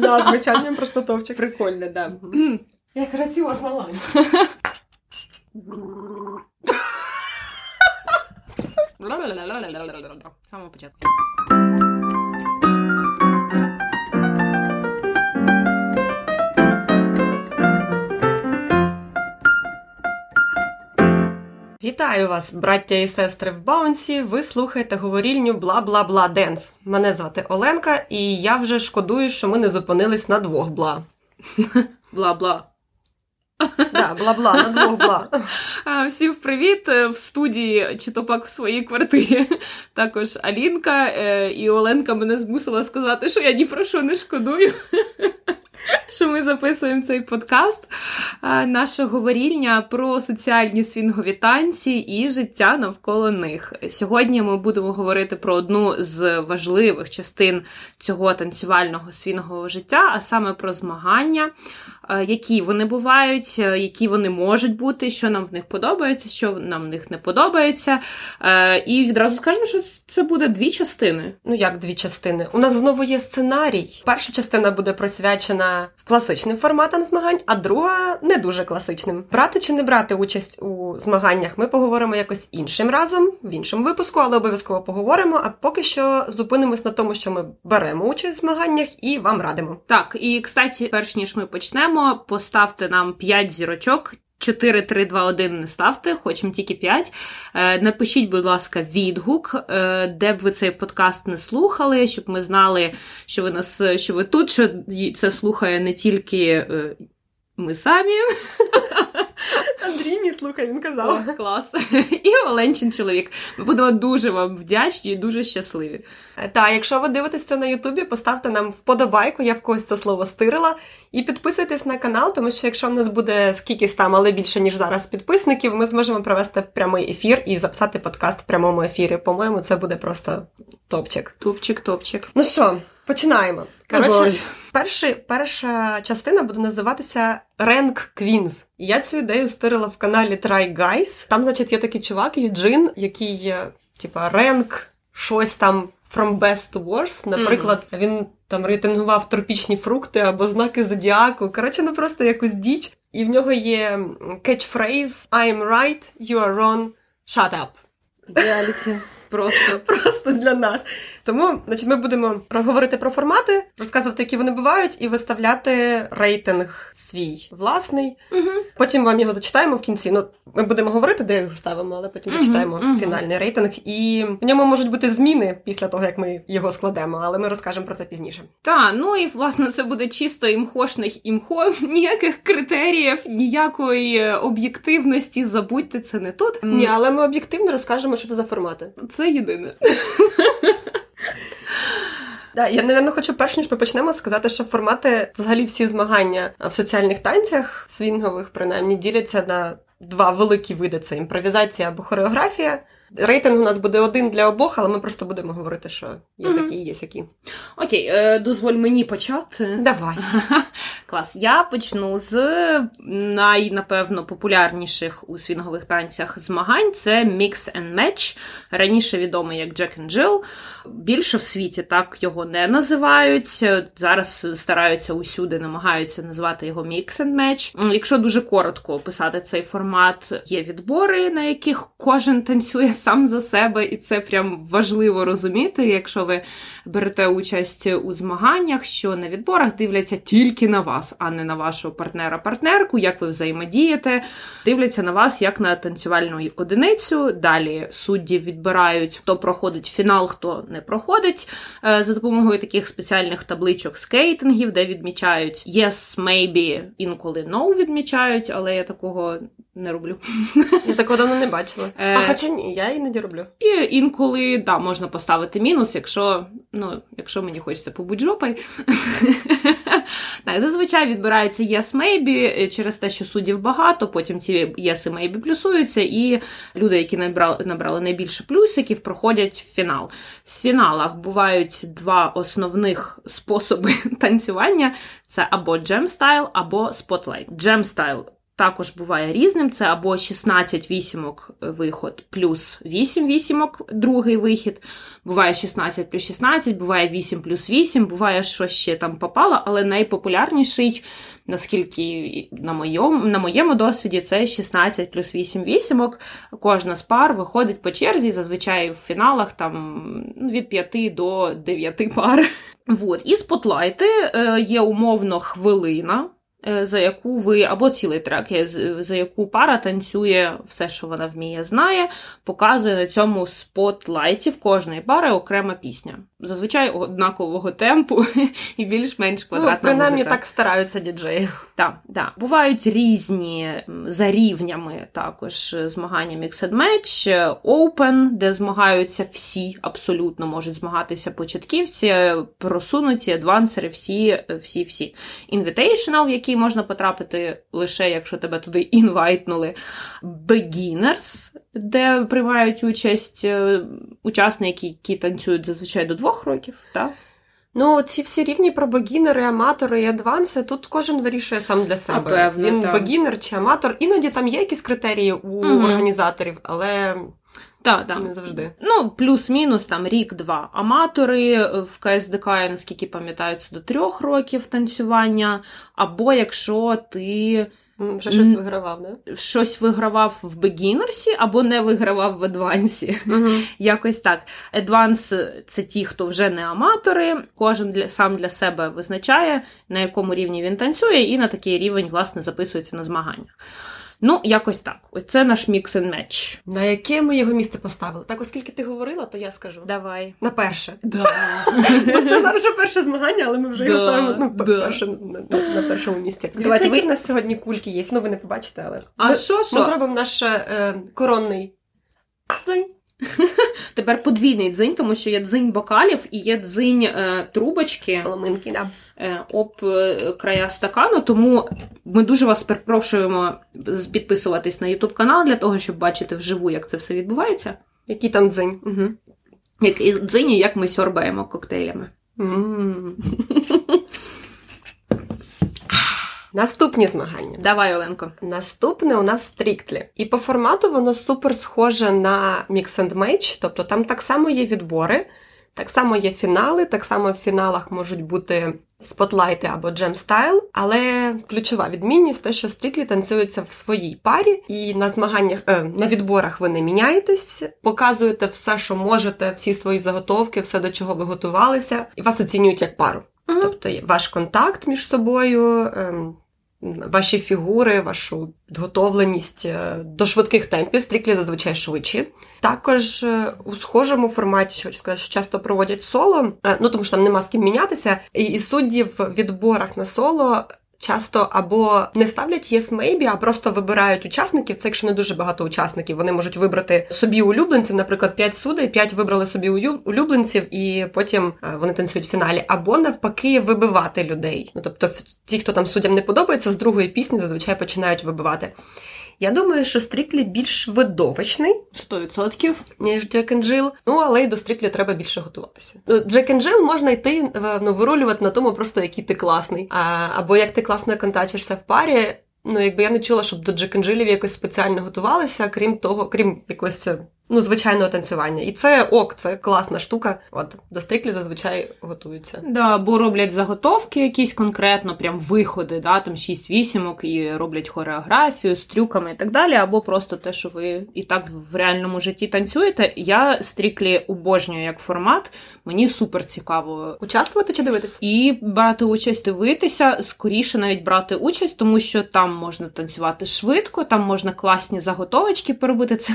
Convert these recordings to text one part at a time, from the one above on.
Да, звичайним просто топчик. Прикольно, да. Як раціозна лань. Самого початку. Вітаю вас, браття і сестри в Баунсі. Ви слухаєте говорільню бла бла бла денс. Мене звати Оленка, і я вже шкодую, що ми не зупинились на двох бла. Бла-бла. Да, бла бла, на двох бла. Всім привіт Е, в студії чи то пак в своїй квартирі. Також Алінка е, і Оленка мене змусила сказати, що я ні про що не шкодую. Що ми записуємо цей подкаст, А, наша говорільня про соціальні свінгові танці і життя навколо них. Сьогодні ми будемо говорити про одну з важливих частин цього танцювального свінгового життя, а саме про змагання, е, які вони бувають, е, які вони можуть бути, що нам в них подобається, що нам в них не подобається. Е, І відразу скажемо, що це буде дві частини. Ну як дві частини? У нас знову є сценарій. Перша частина буде присвячена класичним форматам змагань, а друга не дуже класичним. Брати чи не брати участь у змаганнях, ми поговоримо якось іншим разом, в іншому випуску, але обов'язково поговоримо. А поки що зупинимось на тому, що ми беремо участь в змаганнях і вам радимо. Так, і кстати, перш ніж ми почнемо, поставте нам 5 зірочок. 4, 3, 2, 1 не ставте, хочемо тільки 5. Е, напишіть, будь ласка, відгук, е, де б ви цей подкаст не слухали, щоб ми знали, що ви нас, що ви тут, що це слухає не тільки е, ми самі. Андрій, мій слухай, він казав. О, клас. І Оленчин чоловік. Ми будемо дуже вам вдячні і дуже щасливі. Та, якщо ви дивитесь це на Ютубі, поставте нам вподобайку, я в когось це слово стирила. І підписуйтесь на канал, тому що якщо в нас буде скількись там, але більше, ніж зараз підписників, ми зможемо провести прямий ефір і записати подкаст в прямому ефірі. По-моєму, це буде просто топчик. Топчик, топчик. Ну що, починаємо. Коротше, перший, перша частина буде називатися Rank Queens. Я цю ідею стирила в каналі Try Guys. Там, значить, є такий чувак, Юджин, який, є, типа, ренк, щось там from best to worst. Наприклад, він там рейтингував тропічні фрукти або знаки зодіаку. Коротше, ну просто якусь діч. І в нього є кетчфрейз I'm right, you are wrong, shut up. Реаліті. Просто. Просто для нас. Тому, значить, ми будемо говорити про формати, розказувати, які вони бувають, і виставляти рейтинг свій власний. Угу. Потім вам його дочитаємо в кінці. Ну, ми будемо говорити, де його ставимо, але потім Мгм, дочитаємо мгм. фінальний рейтинг. І в ньому можуть бути зміни після того, як ми його складемо, але ми розкажемо про це пізніше. Так, ну і власне це буде чисто імхошних імхо, ніяких критеріїв, ніякої об'єктивності. Забудьте це не тут. Ні, але ми об'єктивно розкажемо, що це за формати. Це єдине. Да, я, напевно, хочу перш ніж ми почнемо сказати, що формати, взагалі, всі змагання в соціальних танцях, свінгових, принаймні, діляться на два великі види: це імпровізація або хореографія. Рейтинг у нас буде один для обох, але ми просто будемо говорити, що є Мгм. такі і є сякі. Окей, е, дозволь мені почати. Давай. Клас. Я почну з най, напевно, популярніших у свінгових танцях змагань. Це Mix and Match, раніше відомий як Jack and Jill. Більше в світі так його не називають. Зараз стараються усюди, намагаються назвати його Mix and Match. Якщо дуже коротко описати цей формат, є відбори, на яких кожен танцює сам за себе, і це прям важливо розуміти, якщо ви берете участь у змаганнях, що на відборах дивляться тільки на вас, а не на вашого партнера-партнерку, як ви взаємодієте, дивляться на вас як на танцювальну одиницю. Далі судді відбирають, хто проходить фінал, хто не проходить, е, за допомогою таких спеціальних табличок скейтингів, де відмічають yes, maybe, інколи no відмічають, але я такого не роблю. Я такого давно не бачила. Е. А хоча ні, я іноді роблю. І інколи да, можна поставити мінус, якщо, ну, якщо мені хочеться побути жопою. Зазвичай відбирається yes maybe е, через те, що суддів багато, потім ці yes і maybe плюсуються, і люди, які набрали, набрали найбільше плюсиків, проходять фінал. В фіналах бувають два основних способи танцювання: це або jam style, або spotlight. Jam style також буває різним. Це або 16 вісімок виход плюс 8 вісімок, другий вихід. Буває 16 плюс 16, буває 8 плюс 8, буває, що ще там попало, але найпопулярніший, наскільки на моєму, на моєму досвіді, це 16 плюс 8 вісімок. Кожна з пар виходить по черзі, зазвичай в фіналах там від 5 до 9 пар. Вот. І спотлайти е, є умовно хвилина. Е, за яку ви або цілий трек, за яку пара танцює все, що вона вміє, знає, показує на цьому спотлайті в кожної пари окрема пісня. Зазвичай однакового темпу і більш-менш квадратна ну, принаймні музика. так стараються діджеї. Так, так. Бувають різні за рівнями також змагання Mixed Match, Open, де змагаються всі, абсолютно можуть змагатися початківці, просунуті, адвансери, всі, всі, всі. Invitational, в який можна потрапити лише якщо тебе туди інвайтнули. Beginners, де приймають участь е, учасники, які танцюють зазвичай до двох років. так? Ну, ці всі рівні про богінери, аматори і адванси, тут кожен вирішує сам для себе. Певно, Він так. богінер чи аматор. Іноді там є якісь критерії у Угу. організаторів, але Так, так. не завжди. Ну, плюс-мінус там рік-два. Аматори е, в КСДК, я наскільки пам'ятаю, це до трьох років танцювання. Або якщо ти Вже щось вигравав, не? щось вигравав в бегінерсі, або не вигравав в адвансі. Якось так. Адванс це ті, хто вже не аматори. Кожен для сам для себе визначає, на якому рівні він танцює, і на такий рівень, власне, записується на змагання. Ну, якось так. Ось це наш mix and match. На яке ми його місце поставили? Так, оскільки ти говорила, то я скажу. Давай. На перше. Да. Бо це зараз вже перше змагання, але ми вже його ставимо ну, да. перше, на, на, на першому місці. Давайте ви- в нас сьогодні кульки є. Ну, ви не побачите, але А ми, що, ми зробимо наш е, коронний дзинь. Тепер подвійний дзинь, тому що є дзинь бокалів і є дзинь е, трубочки Соломинки, да. Е, об е, края стакану. Тому ми дуже вас перепрошуємо підписуватись на YouTube канал для того, щоб бачити вживу, як це все відбувається. Який там дзинь? Угу. Як і дзині, як ми сьорбаємо коктейлями. Наступні змагання. Давай, Оленко. Наступне у нас стріктлі. І по формату воно супер схоже на Mix and Match, тобто там так само є відбори, так само є фінали, так само в фіналах можуть бути спотлайти або джем стайл, але ключова відмінність те, що стріклі танцюються в своїй парі, і на змаганнях е, на відборах ви не міняєтесь, показуєте все, що можете, всі свої заготовки, все до чого ви готувалися, і вас оцінюють як пару. Тобто ваш контакт між собою, ем, ваші фігури, вашу підготовленість е, до швидких темпів, стріклі зазвичай швидші. Також е, у схожому форматі, що хочу сказати, що часто проводять соло, е, ну тому що там нема з ким мінятися, і, і судді в відборах на соло. Часто або не ставлять yes maybe, а просто вибирають учасників. Це якщо не дуже багато учасників. Вони можуть вибрати собі улюбленців, наприклад, 5 судей, 5 вибрали собі улюбленців, і потім е, вони танцюють в фіналі. Або навпаки, вибивати людей. Ну тобто, ті, хто там суддям не подобається, з другої пісні зазвичай починають вибивати. Я думаю, що Strictly більш видовищний, 100%. ніж Jack and. Ну, але й до Strictly треба більше готуватися. Ну, Jack and можна йти е, ну, вирулювати на тому, просто який ти класний. А, або як ти класно контачишся в парі. Ну, якби я не чула, щоб до Jack and якось спеціально готувалися, крім того, крім якогось е, ну, звичайного танцювання. І це ок, це класна штука. От до Strictly зазвичай готуються. Да, або роблять заготовки якісь конкретно, прям виходи, да, там 6 вісімок і роблять хореографію з трюками і так далі, або просто те, що ви і так в реальному житті танцюєте. Я стріклі обожнюю як формат, мені супер цікаво. Участвувати чи дивитися? І брати участь, дивитися, скоріше навіть брати участь, тому що там можна танцювати швидко, там можна класні заготовочки поробити. Це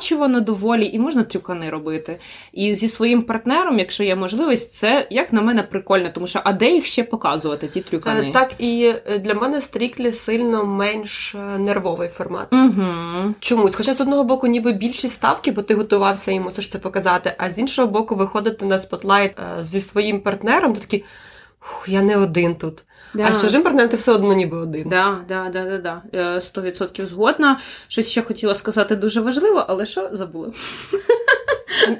передбачувано доволі, і можна трюкани робити. І зі своїм партнером, якщо є можливість, це як на мене прикольно, тому що а де їх ще показувати, ті трюкани? Е, Так, і е, для мене Strictly сильно менш е, нервовий формат. Угу. Чомусь, хоча з одного боку, ніби більші ставки, бо ти готувався і мусиш це показати, а з іншого боку, виходити на spotlight зі своїм партнером, то такий, «Фух, я не один тут. Да. А з чужим партнером ти все одно ніби один. Да, да, да, да, да. Е, 100% згодна. Щось ще хотіла сказати дуже важливо, але що забула?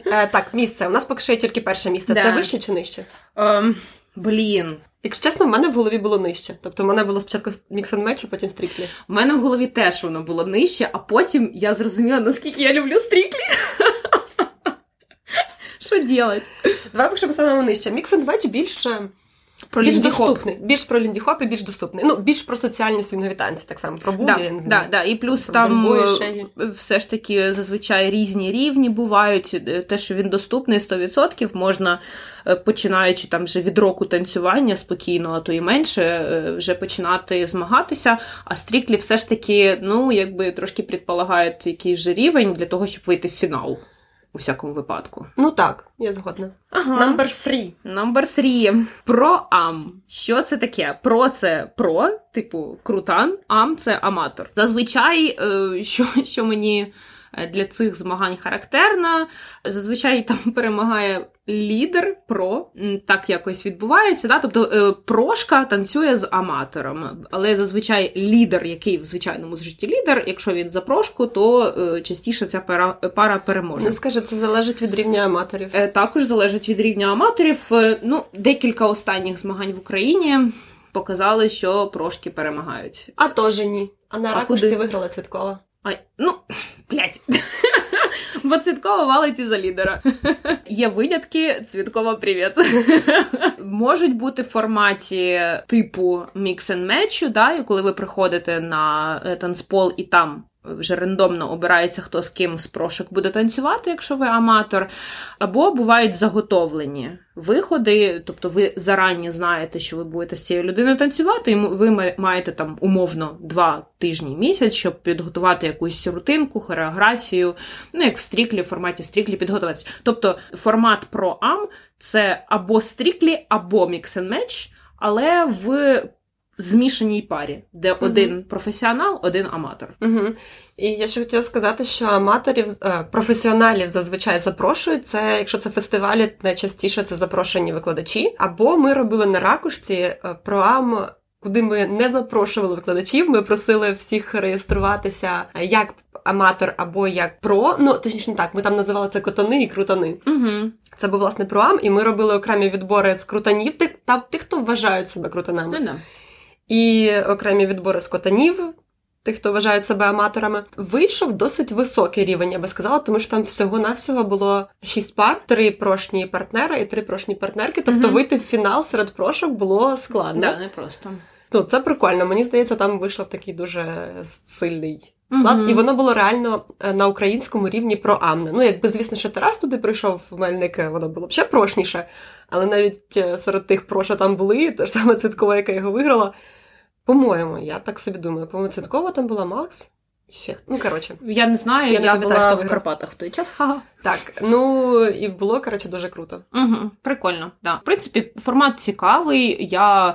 Е, так, місце. У нас поки що є тільки перше місце. Да. Це вище чи нижче? Ем, Блін. Якщо чесно, в мене в голові було нижче. Тобто в мене було спочатку mix and match, а потім strictly. У мене в голові теж воно було нижче, а потім я зрозуміла, наскільки я люблю strictly. Що робити? Давай поки що поставимо нижче. Mix and match більше. Про більш лінді-хоп доступний. Більш про лінді-хоп і більш доступний. Ну, більш про соціальні свінгові танці, так само про бугі, Да, я не да, знаю. да. І плюс Про там бельбої, е, все ж таки зазвичай різні рівні бувають. Е, Те, що він доступний 100%, можна, е, починаючи там вже від року танцювання спокійно, а то і менше, вже починати змагатися. А стріклі все ж таки, ну, якби трошки предполагають якийсь же рівень для того, щоб вийти в фінал. У всякому випадку. Ну так, я згодна. Ага. Number three. Number three. Про ам. Що це таке? Про це про, типу, крутан, ам це аматор. Зазвичай, е, що, що мені для цих змагань характерно, зазвичай там перемагає лідер про, так якось відбувається. Да? Тобто е, прошка танцює з аматором, але зазвичай лідер, який в звичайному житті лідер, якщо він за прошку, то е, частіше ця пара, пара переможе. Не скажи, це залежить від рівня аматорів. Е, Також залежить від рівня аматорів. Е, Ну, декілька останніх змагань в Україні показали, що прошки перемагають. А теж ні. А на А ракушці куди? виграла Цвіткова. Ай, ну, блядь. Бо Цвіткова валить за лідера. Є винятки, Цвіткова привіт. Можуть бути в форматі типу мікс-н-мечу, да, коли ви приходите на е, танцпол і там вже рандомно обирається, хто з ким з прошок буде танцювати, якщо ви аматор. Або бувають заготовлені виходи, тобто ви зарані знаєте, що ви будете з цією людиною танцювати, і ви маєте там умовно два тижні місяць, щоб підготувати якусь рутинку, хореографію, ну як в strictly, в форматі strictly підготуватися. Тобто формат pro-am це або strictly, або mix and match, але в змішаній парі, де Мгм. один професіонал, один аматор. Угу. І я ще хотіла сказати, що аматорів, е, професіоналів зазвичай запрошують. Це, якщо це фестивалі, найчастіше це запрошені викладачі. Або ми робили на ракушці е, pro-am. Куди ми не запрошували викладачів, ми просили всіх реєструватися е, як аматор або як про. Ну точніше так, ми там називали це котани і крутани. Угу. Це був власне проам, і ми робили окремі відбори з крутанів, тих та тих, хто вважають себе крутанами. Ну, да. І окремі відбори з котанів, тих, хто вважають себе аматорами, вийшов досить високий рівень, я би сказала, тому що там всього-навсього було шість пар, три прошні партнера і три прошні партнерки. Тобто Мгм. вийти в фінал серед прошок було складно. Да, не просто. Ну, це прикольно. Мені здається, там вийшов такий дуже сильний склад, Мгм. і воно було реально е, на українському рівні про Амне. Ну, якби, звісно, ще Тарас туди прийшов в Мельник, е, воно було б ще прошніше. Але навіть е, серед тих про, що там були, та ж саме Цвіткова, яка його виграла. По-моєму, я так собі думаю. По-моєму, Цвіткова там була Макс. Ще. Ну, коротше. Я не знаю, Я я, не пам'ятаю, була хто в. Карпатах в той час. Ха-ха. Так, ну і було, коротше, дуже круто. Угу, прикольно. Да. В принципі, формат цікавий. Я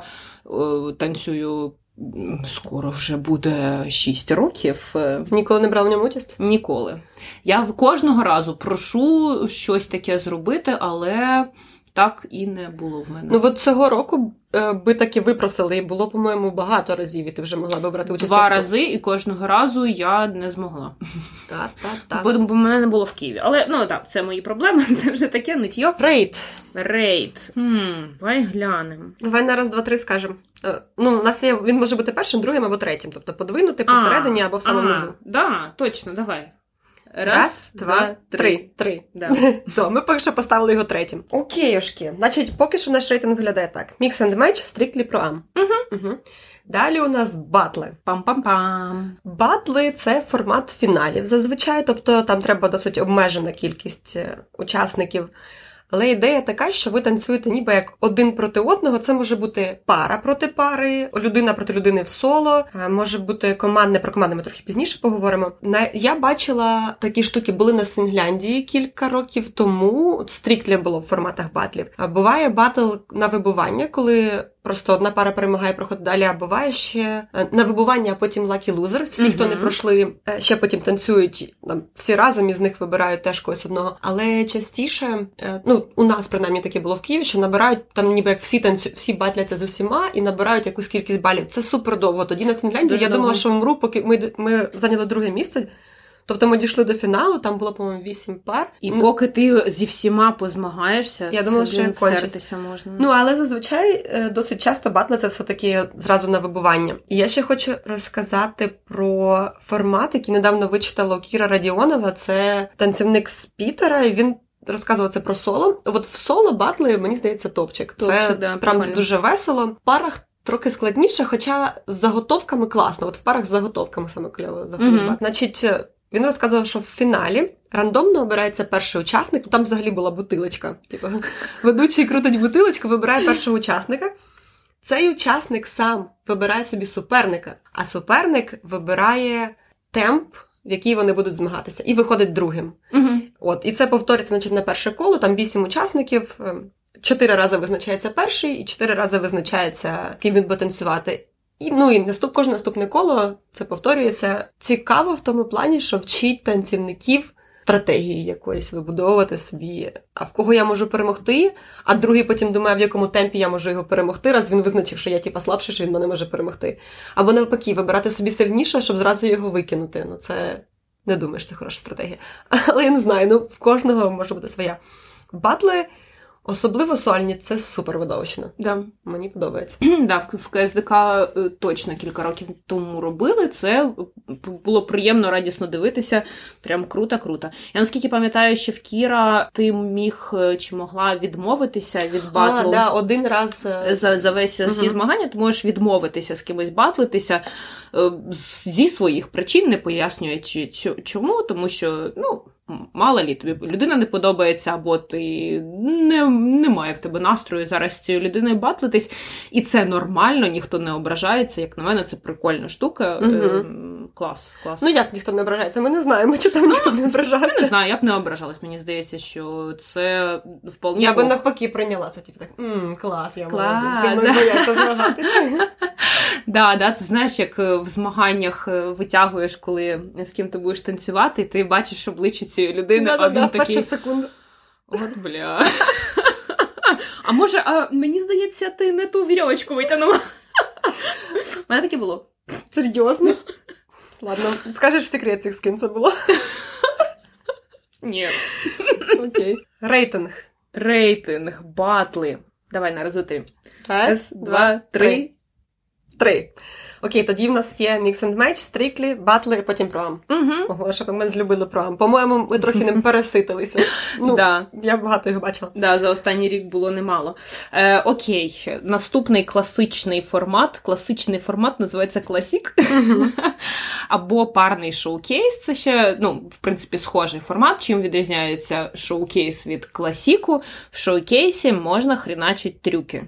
е, танцюю скоро вже буде 6 років. е, Ніколи не брала в ньому участь? Ніколи. Я кожного разу прошу щось таке зробити, але так і не було в мене. Ну, от цього року е, би таки випросили, і було, по-моєму, багато разів, і ти вже могла би брати участь. Два рази, і кожного разу я не змогла. Так, так, так. Бо, бо мене не було в Києві. Але ну так, це мої проблеми. Це вже таке нитьо. Рейд. Рейд. Хм, давай глянемо. Давай на раз, два, три скажемо. Е, Ну, у нас є, він може бути першим, другим або третім. Тобто подвинути посередині або в самому низу. Да, точно, давай. Раз, два, три. Три. Да. Все, ми поки що поставили його третім. Окейошки. Значить, поки що наш рейтинг виглядає так: Mix and Match, Strictly Pro Am. Угу. Угу. Далі у нас батли. Пам-пам-пам. Батли це формат фіналів зазвичай, тобто там треба досить обмежена кількість е, учасників. Але ідея така, що ви танцюєте ніби як один проти одного. Це може бути пара проти пари, людина проти людини в соло, може бути командне про команди, ми трохи пізніше поговоримо. На я бачила такі штуки, були на Свінгляндії кілька років тому. Strictly було в форматах батлів. А буває батл на вибування, коли просто одна пара перемагає, проходить далі. А буває ще е, на вибування, а потім Lucky Loser. Всі, хто не пройшли, е, ще потім танцюють там всі разом із них вибирають теж когось одного. Але частіше, е, ну у нас принаймні таке було в Києві, що набирають там, ніби як всі танцю, всі батляться з усіма і набирають якусь кількість балів. Це супер довго. Тоді на Свінгляндії я думала, що вмру, поки ми, ми зайняли друге місце. Тобто ми дійшли до фіналу, там було, по-моєму, вісім пар. І ну, поки ти зі всіма позмагаєшся, Я це, думала, що блін, я можна. Ну, але зазвичай е, досить часто батли це все-таки зразу на вибування. І я ще хочу розказати про формат, який недавно вичитала у Кіра Радіонова. Це танцівник з Пітера, і він. Розказував це про соло. От в соло батли, мені здається, топчик. Топчик, це да, прям прикольно. дуже весело. В парах трохи складніше, хоча з заготовками класно. От в парах з заготовками саме кльово заходить. Бат. Значить, він розказував, що в фіналі рандомно обирається перший учасник. Там взагалі була бутилочка. Типу, ведучий крутить бутилочку, вибирає першого учасника. Цей учасник сам вибирає собі суперника, а суперник вибирає темп, в який вони будуть змагатися, і виходить другим. Угу. От, і це повторюється значить, на перше коло, там вісім учасників. ем, Чотири рази визначається перший, і чотири рази визначається, ким він буде танцювати. І, ну і наступ, кожне наступне коло це повторюється. Цікаво в тому плані, що вчить танцівників стратегії якоїсь вибудовувати собі, а в кого я можу перемогти, а другий потім думає, в якому темпі я можу його перемогти, раз він визначив, що я типа слабше, що він мене може перемогти. Або навпаки, вибирати собі сильніше, щоб зразу його викинути. Ну це не думаєш, це хороша стратегія. Але я не знаю, ну в кожного може бути своя. Батли, особливо сольні, це супер видовищно. Да. Мені подобається. Да, в, КСДК е, точно кілька років тому робили. Це було приємно, радісно дивитися. Прям круто, круто. Я наскільки пам'ятаю, що в Кіра ти міг е, чи могла відмовитися від батлу. А, да, один раз. е, За, за весь всі змагання ти можеш відмовитися з кимось батлитися е, зі своїх причин, не пояснюючи чо- чому, тому що ну. Мало лі, тобі людина не подобається, або ти не, немає в тебе настрою зараз з цією людиною батлитись, і це нормально, ніхто не ображається. Як на мене, це прикольна штука. Мгм. Клас, клас. Ну як ніхто не ображається? Ми не знаємо, чи там ніхто не я ображався. не знаю, я б не ображалась. Мені здається, що це вполне Я би навпаки прийняла це, типу так, мм, клас, я молодець, зі мною да. бояться змагатися. Да, да, це знаєш, як е, в змаганнях е, витягуєш, коли з ким ти будеш танцювати, і ти бачиш обличчя цієї людини, а він такий. секунду. От бля. А може, а мені здається, ти не ту вірьовочку витягнула. У мене таке було. Серйозно? Ладно, скажеш в секреті, з ким це було. Ні. Окей. Рейтинг. Рейтинг, батли. Давай на раз, два, три. Раз, два, три. Три. Окей, тоді в нас є Mix and Match, стріклі, батли і потім проам. Угу. Ого, що ми злюбили pro-am. По-моєму, ми трохи ним переситилися. Ну, да. я багато його бачила. Да, за останній рік було немало. Е, окей, наступний класичний формат. Класичний формат називається classic. Або парний showcase. Це ще, ну, в принципі, схожий формат. Чим відрізняється showcase від класіку? В шоукейсі можна хріначити трюки.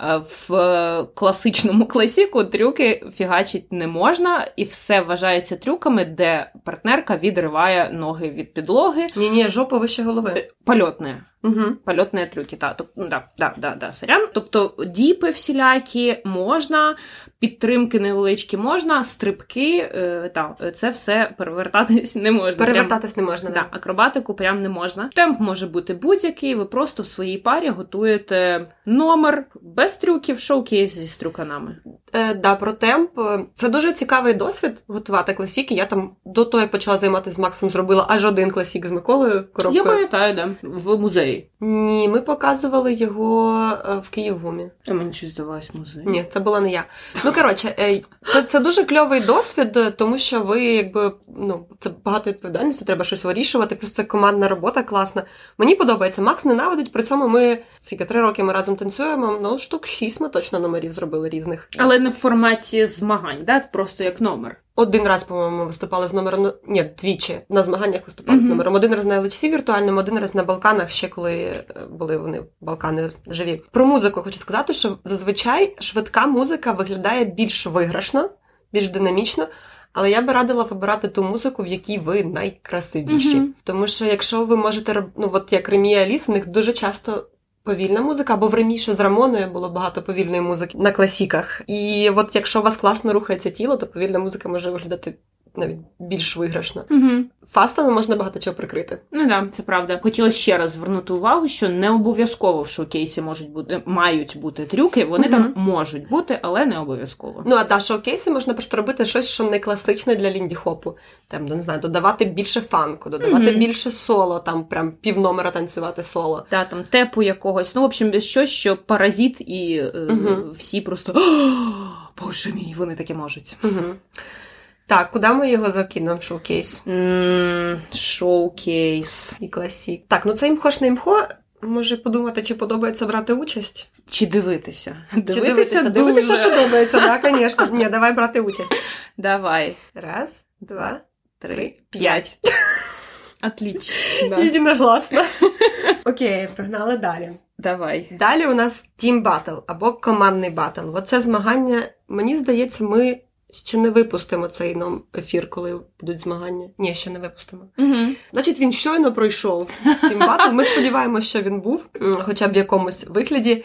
Е, В е, класичному класіку трюки фігачить не можна, і все вважається трюками, де партнерка відриває ноги від підлоги. Ні, ні, жопа вище голови. Польотне. Угу. Польотні трюки, так. Тобто, ну, да, да, да, да, сорян. Тобто діпи всілякі можна, підтримки невеличкі можна, стрибки, е, та, це все перевертатись не можна. Прям, Перевертатись не можна. да, акробатику прям не можна. Темп може бути будь-який, ви просто в своїй парі готуєте номер без трюків, шоу-кейс зі стрюканами. Е, да, про темп. Е, Це дуже цікавий досвід готувати класіки. Я там до того, як почала займатися з Максом, зробила аж один класік з Миколою Я пам'ятаю, да, в музеї. Ні, ми показували його е, в Київгумі. А мені щось здавалось музей. Ні, це була не я. Ну коротше, е, це, це дуже кльовий досвід, тому що ви якби ну це багато відповідальності, треба щось вирішувати. Плюс це командна робота класна. Мені подобається. Макс ненавидить. При цьому ми скільки три роки ми разом танцюємо. Ну штук шість ми точно номерів зробили різних. Але не в форматі змагань, да? просто як номер. Один раз, по-моєму, виступали з номером. ну, Ні, двічі на змаганнях виступали з номером. Один раз на LHC віртуальному, один раз на Балканах, ще коли е, були вони Балкани живі. Про музику хочу сказати, що зазвичай швидка музика виглядає більш виграшно, більш динамічно. Але я би радила вибирати ту музику, в якій ви найкрасивіші. Мгм. Тому що якщо ви можете ну от як Ремі і Аліс, у них дуже часто повільна музика, або в раніше з Рамоною було багато повільної музики на класіках. І от якщо у вас класно рухається тіло, то повільна музика може виглядати навіть більш виграшна. Угу. Фастами можна багато чого прикрити. Ну да, це правда. Хотіла ще раз звернути увагу, що не обов'язково в шоукейсі можуть бути мають бути трюки. Вони Мгм. там можуть бути, але не обов'язково. Ну а та шоукейси можна просто робити щось, що не класичне для лінді хопу. Там не знаю, додавати більше фанку, додавати Мгм. більше соло, там прям півномера танцювати соло. Та там тепу якогось. Ну, в общем, щось, що паразит, і е, всі просто Боже мій, вони таке можуть. Угу. Так, куди ми його закинемо showcase? Showcase. І classic. Так, ну це імхош не імхо. Може подумати, чи подобається брати участь? Чи дивитися? Чи Дивитися, дивитися? дуже. Подобається, так, звісно. Ні, давай брати участь. Давай. Раз, два, Три, п'ять. Отлично. Єдиногласно. Окей, погнали далі. Давай. Далі у нас Team Battle або командний батл. Оце змагання, мені здається, ми ще не випустимо цей нам ефір, коли будуть змагання. Ні, ще не випустимо. Угу. Значить, він щойно пройшов Team Battle. Ми сподіваємося, що він був, хоча б в якомусь вигляді.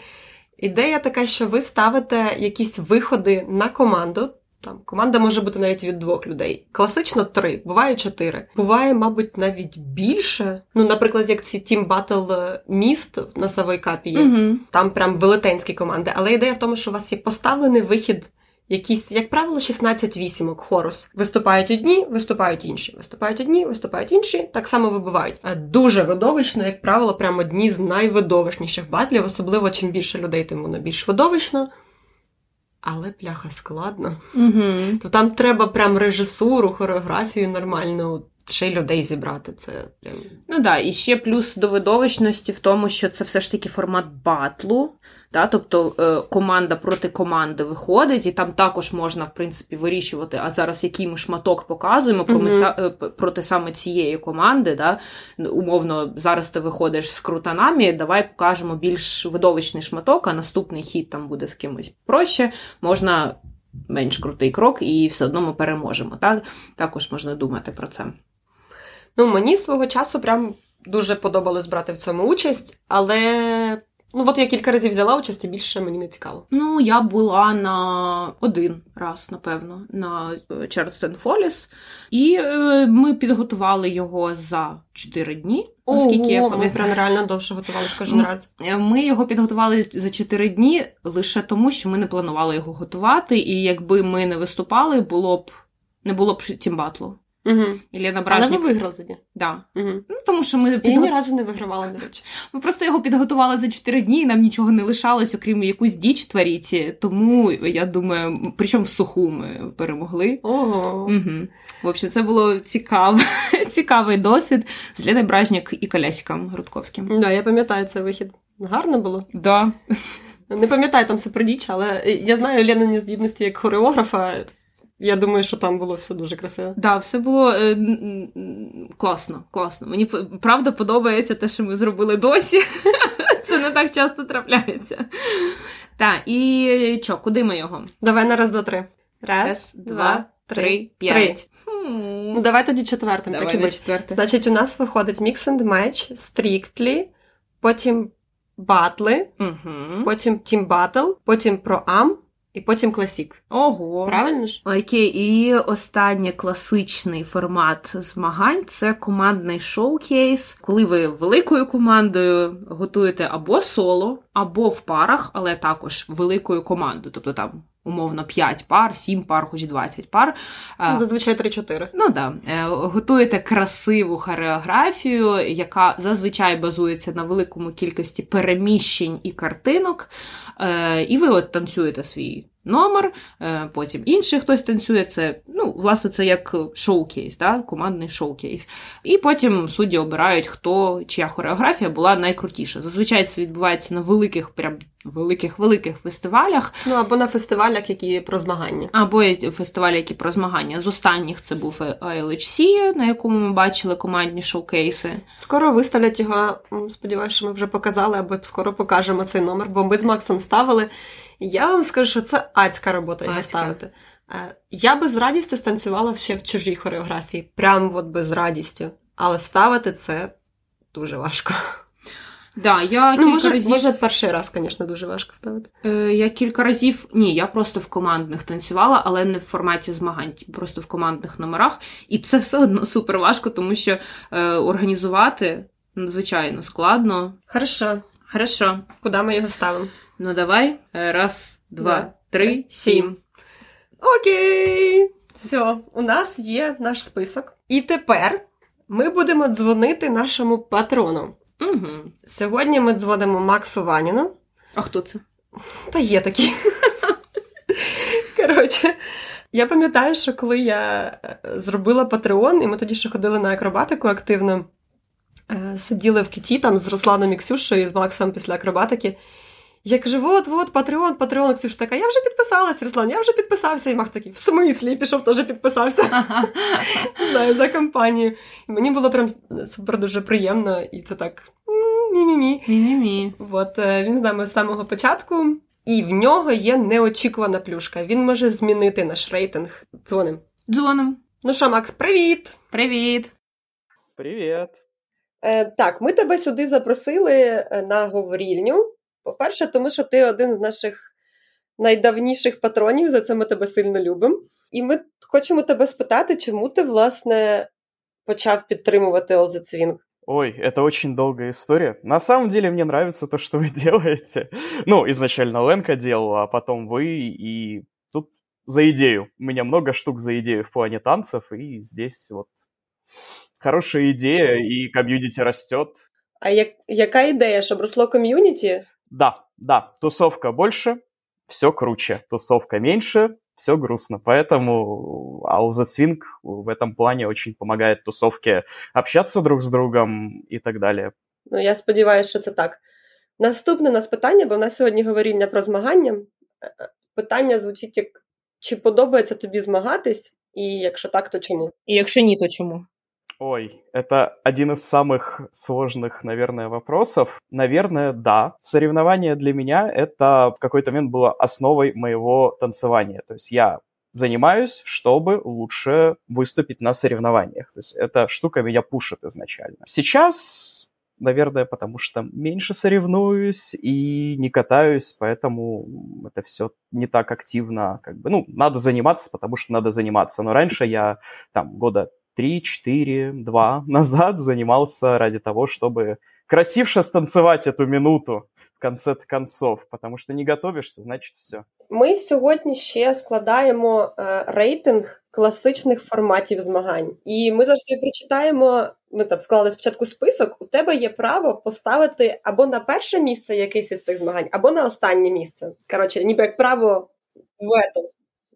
Ідея така, що ви ставите якісь виходи на команду. Там команда може бути навіть від двох людей. Класично три, буває чотири. Буває, мабуть, навіть більше. Ну, наприклад, як ці Team Battle міст на Савойкапі є. Угу. Там прям велетенські команди. Але ідея в тому, що у вас є поставлений вихід. Якісь, як правило, 16 вісімок хорус. Виступають одні, виступають інші. Виступають одні, виступають інші, так само вибивають. Дуже видовищно, як правило, прям одні з найвидовищніших батлів, особливо чим більше людей, тим воно більш видовищно. Але пляха складно. Угу. То там треба прям режисуру, хореографію нормальну, ще людей зібрати. Це прям. Ну да, і ще плюс до видовищності в тому, що це все ж таки формат батлу. Да? Тобто е, команда проти команди виходить, і там також можна, в принципі, вирішувати, а зараз який ми шматок показуємо про Мгм. миса- е, проти саме цієї команди. Да? Умовно, зараз ти виходиш з крутанамі, давай покажемо більш видовищний шматок, а наступний хід там буде з кимось проще. Можна менш крутий крок, і все одно ми переможемо. Так? Також можна думати про це. Ну, мені свого часу прям дуже подобалось брати в цьому участь, але ну от я кілька разів взяла участь і більше мені не цікаво. Ну, я була на один раз, напевно, на Чарльстон Фоліс, і е, ми підготували його за 4 дні. Наскільки я ми прям реально довше готувалися кожен раз. Е, Ми його підготували за 4 дні лише тому, що ми не планували його готувати, і якби ми не виступали, було б не було б тімбатлу. Угу. Ілена Але ви виграли тоді. Да. Угу. Ну, тому що ми Я підго... ні разу не вигравала, до речі. Ми просто його підготували за 4 дні, і нам нічого не лишалось, окрім якусь діч творіті. Тому я думаю, причому в суху ми перемогли. Ого. Угу. В общем, це було цікаво, цікавий досвід з Леною Бражняк і Колясиком Грудковським. Да, я пам'ятаю цей вихід. Гарно було. Да. Не пам'ятаю там все про діч, але я знаю Ленині здібності як хореографа. Я думаю, що там було все дуже красиво. Да, все було е, класно, класно. Мені правда подобається те, що ми зробили досі. Це не так часто трапляється. Так, і що, куди ми його? Давай на раз, два, три. Раз, Раз, два, три. три, п'ять. Ну, давай тоді четвертим, Давай так і четверте. Значить, у нас виходить Mix and Match, Strictly, потім батли, Угу. потім Team Battle, потім Pro-Am і потім класік. Ого. Правильно ж? Окей, і останній класичний формат змагань це командний шоукейс, коли ви великою командою готуєте або соло, або в парах, але також великою командою. Тобто там умовно 5 пар, 7 пар, хоч 20 пар. Ну, Зазвичай 3-4. Ну да, Е, готуєте красиву хореографію, яка зазвичай базується на великому кількості переміщень і картинок. Е, І ви от танцюєте свій номер, е, потім інший хтось танцює. Це, ну, власне, це як шоукейс, да? командний шоукейс. І потім судді обирають, хто чия хореографія була найкрутіша. Зазвичай це відбувається на великих, прям великих великих фестивалях. Ну або на фестивалях, які про змагання. Або фестивалі, які про змагання. З останніх це був ILHC, на якому ми бачили командні шоукейси. Скоро виставлять його. Сподіваюся, що ми вже показали, або скоро покажемо цей номер, бо ми з Максом ставили. Я вам скажу, що це адська робота Адська. ставити. Е, Я би з радістю станцювала ще в чужій хореографії, прям от би з радістю. Але ставити це дуже важко. Да, я Ну, кілька може, разів. може, перший раз, звісно, дуже важко ставити. Е, Я кілька разів ні, я просто в командних танцювала, але не в форматі змагань, просто в командних номерах. І це все одно супер важко, тому що е, організувати надзвичайно складно. Хорошо. Хорошо, Куди ми його ставимо? Ну давай. Е, Раз, два, Два, три, сім. Окей. Все, у нас є наш список. І тепер ми будемо дзвонити нашому патрону. Угу. Сьогодні ми дзвонимо Максу Ваніну. А хто це? Та є такі. Коротше, я пам'ятаю, що коли я е, зробила Patreon, і ми тоді ще ходили на акробатику активно, е, сиділи в кіті там з Русланом і Ксюшою, і з Максом після акробатики. Я кажу, от, от, Patreon, Patreon, Ксюша така, я вже підписалась, Руслан, я вже підписався. І Макс такий, в смислі, і пішов, теж підписався. Не знаю, за компанію. І мені було прям супер дуже приємно, і це так мі-мі-мі. Мі-мі-мі. От він з нами з самого початку, і в нього є неочікувана плюшка. Він може змінити наш рейтинг. Дзвоним. Дзвоним. Ну що, Макс, привіт! Привіт. Привет. Е, так, ми тебе сюди запросили е, на говорільню. По-перше, тому що ти один з наших найдавніших патронів, за це ми тебе сильно любимо. І ми хочемо тебе спитати, чому ти, власне, почав підтримувати All That Swing? Ой, это очень долгая история. На самом деле мне нравится то, что вы делаете. Ну, изначально Ленка делала, а потом вы, и тут за идею. У меня много штук за идею в плане танцев, и здесь вот хорошая идея, и комьюнити растет. А як, яка ідея, щоб росло ком'юніті? Да, да, тусовка больше, все круче. Тусовка меньше, все грустно. Поэтому All the Swing в этом плане очень помогает тусовке общаться друг с другом и так далее. Ну, я сподіваюся, що це так. Наступне у нас питання, бо в нас сьогодні говоріння про змагання. Е, е, Питання звучить як: чи подобається тобі змагатись, і якщо так, то чому? І якщо ні, то чому? Ой, это один из самых сложных, наверное, вопросов. Наверное, да. Соревнование для меня это в какой-то момент было основой моего танцевания. То есть я занимаюсь, чтобы лучше выступить на соревнованиях. То есть эта штука меня пушит изначально. Сейчас, наверное, потому что меньше соревнуюсь и не катаюсь, поэтому это все не так активно. Как бы, ну, надо заниматься, потому что надо заниматься. Но раньше я там года 3, 4, 2 назад занимался ради того, чтобы красивше станцевать эту минуту в конце концов, потому что не готовишься, значит все. Ми сьогодні ще складаємо е, рейтинг класичних форматів змагань. І ми завжди прочитаємо. Ми там склали спочатку список. У тебе є право поставити або на перше місце якесь із цих змагань, або на останнє місце. Коротше, ніби як право в этом.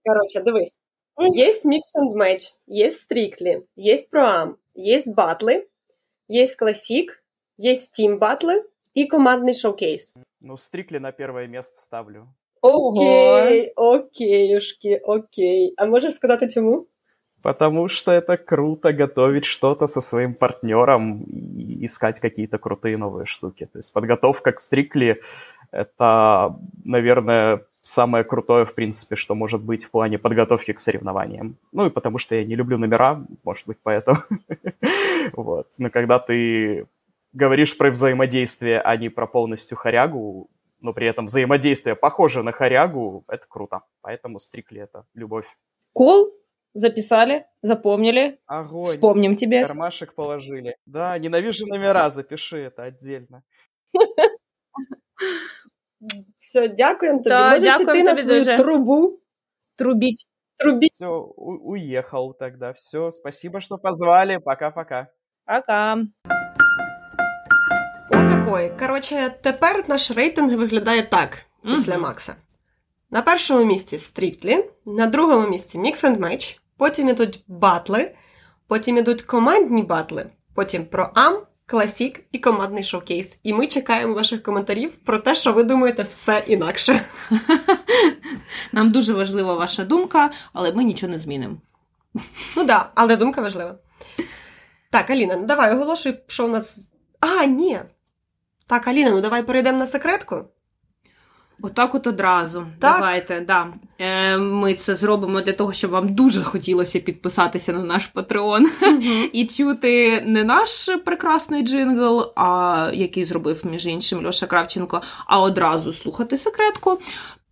Коротше, дивись. Є Mix and Match, є Strictly, є Pro-Am, є батли, є Classic, є Team батли і командний шоукейс. Ну, Стрикли на первое место ставлю. Окей, окейушки, окей. А можеш сказати чому? Потому что это круто готовить что-то со своим партнером и искать какие-то крутые новые штуки. То есть подготовка к Стрикли — это, наверное, самое крутое, в принципе, что может быть в плане подготовки к соревнованиям. Ну и потому что я не люблю номера, может быть, поэтому. Вот. Но когда ты говоришь про взаимодействие, а не про полностью хорягу, но при этом взаимодействие похоже на хорягу, это круто. Поэтому Стрикли — это любовь. Кол записали, запомнили, Огонь. вспомним тебе. Кармашек положили. Да, ненавижу номера, запиши это отдельно. Все, дякуємо тобі. Та, Можеш дякуємо на свою дуже. трубу. Трубіть. Трубі. Все, уехал тогда. Все, спасибо, что позвали. Пока-пока. Пока. Отакої. Коротше, тепер наш рейтинг виглядає так після Мгм. Макса. На першому місці Strictly, на другому місці Mix and Match, потім ідуть батли, потім ідуть командні батли, потім Pro-Am, Classic і командний шоукейс. І ми чекаємо ваших коментарів про те, що ви думаєте все інакше. Нам дуже важлива ваша думка, але ми нічого не змінимо. Ну да, але думка важлива. Так, Аліна, ну давай оголошуй, що у нас. А, ні. Так, Аліна, ну давай перейдемо на секретку. Отак, от одразу. Так. Давайте, да. Е, Ми це зробимо для того, щоб вам дуже хотілося підписатися на наш Патреон і чути не наш прекрасний джингл, а який зробив між іншим Льоша Кравченко, а одразу слухати секретку.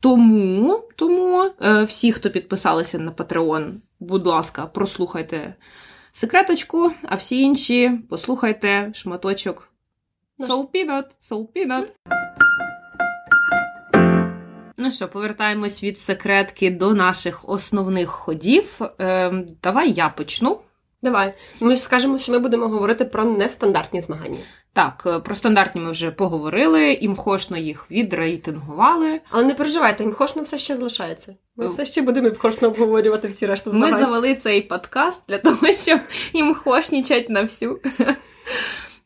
Тому, тому е, всі, хто підписалися на Patreon, будь ласка, прослухайте секреточку, а всі інші послухайте шматочок Soul Peanut, Soul Peanut. Ну що, повертаємось від секретки до наших основних ходів. Ем, давай я почну. Давай. Ми ж скажемо, що ми будемо говорити про нестандартні змагання. Так, е, про стандартні ми вже поговорили, імхошно їх відрейтингували. Але не переживайте, імхошно все ще залишається. Ми Ну. все ще будемо імхошно обговорювати всі решту Ми завели цей подкаст для того, щоб імхошнічать на всю.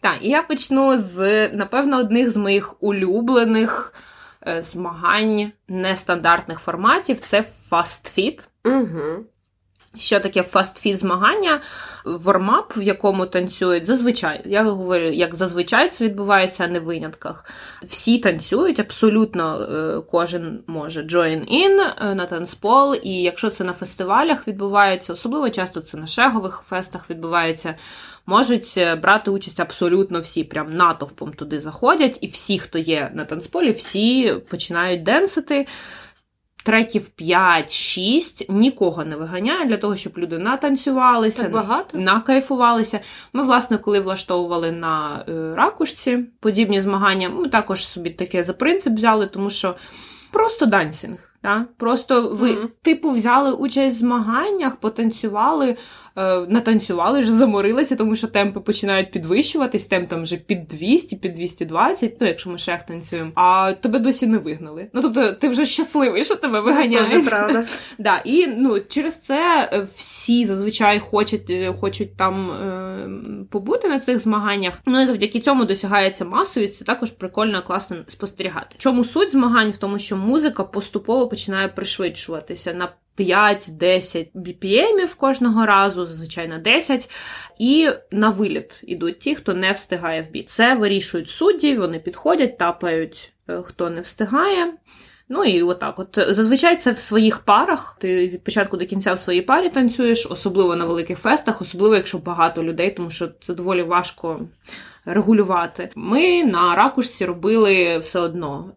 Так, і я почну з, напевно, одних з моїх улюблених е, змагань нестандартних форматів це fast feet. Угу. Що таке fast feet змагання? Warm-up, в якому танцюють зазвичай. Я говорю, як зазвичай це відбувається, а не в винятках. Всі танцюють, абсолютно е, кожен може join in е, на танцпол. І якщо це на фестивалях відбувається, особливо часто це на шегових фестах відбувається, можуть е, брати участь абсолютно всі, прям натовпом туди заходять, і всі, хто є на танцполі, всі починають денсити треків 5-6 нікого не виганяє для того, щоб люди натанцювалися, Так багато? накайфувалися. Ми, власне, коли влаштовували на е, ракушці подібні змагання, ми також собі таке за принцип взяли, тому що просто дансінг. Да? Просто ви, Мгм. типу, взяли участь в змаганнях, потанцювали, е, натанцювали, вже заморилися, тому що темпи починають підвищуватись, темп там вже під 200, під 220, ну, якщо ми шех танцюємо, а тебе досі не вигнали. Ну, тобто, ти вже щасливий, що тебе виганяють. Дуже правда. Да, і ну, через це е, всі зазвичай хочуть, е, хочуть там е, побути на цих змаганнях. Ну і завдяки цьому досягається масовість. Це також прикольно, класно спостерігати. Чому суть змагань? В тому, що музика поступово починає пришвидшуватися на 5-10 BPM кожного разу, зазвичай на 10, і на виліт ідуть ті, хто не встигає в біт. Це вирішують судді, вони підходять, тапають, е, хто не встигає. Ну і отак. От зазвичай це в своїх парах. Ти від початку до кінця в своїй парі танцюєш, особливо на великих фестах, особливо якщо багато людей, тому що це доволі важко регулювати. Ми на ракушці робили все одно,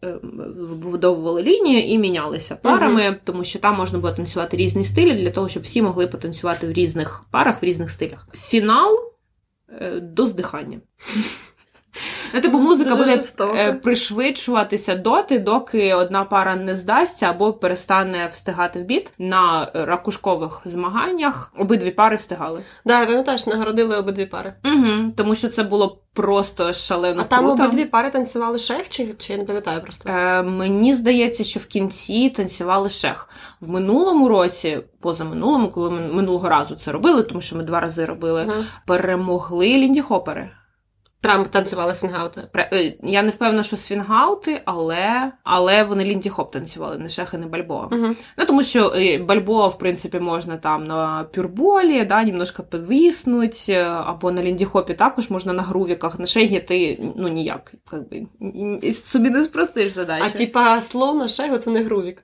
вбудовували лінію і мінялися парами, тому що там можна було танцювати різні стилі для того, щоб всі могли потанцювати в різних парах, в різних стилях. Фінал е, до здихання. Ну, Типу, музика буде жорстоко. е, пришвидшуватися доти, доки одна пара не здасться або перестане встигати в біт. На ракушкових змаганнях обидві пари встигали. Да, я пам'ятаю, що нагородили обидві пари. Угу, тому що це було просто шалено А там обидві пари танцювали шех, чи, чи я не пам'ятаю просто. Е, мені здається, що в кінці танцювали шех. В минулому році, позаминулому, коли ми минулого разу це робили, тому що ми два рази робили, Ага. перемогли Лінді Прям танцювали свінгаути. Е, Я не впевнена, що свінгаути, але, але вони Лінді Хоп танцювали, не шег і не бальбоа. Угу. Ну, тому що е, бальбоа, в принципі, можна там на pure bal і, да, немножко підвиснуть, е, або на ліндіхопі також можна на грувіках. На шегі ти ну ніяк, как би, н- н- собі не спростиш задачу. А типа slow на шегу це не грувік.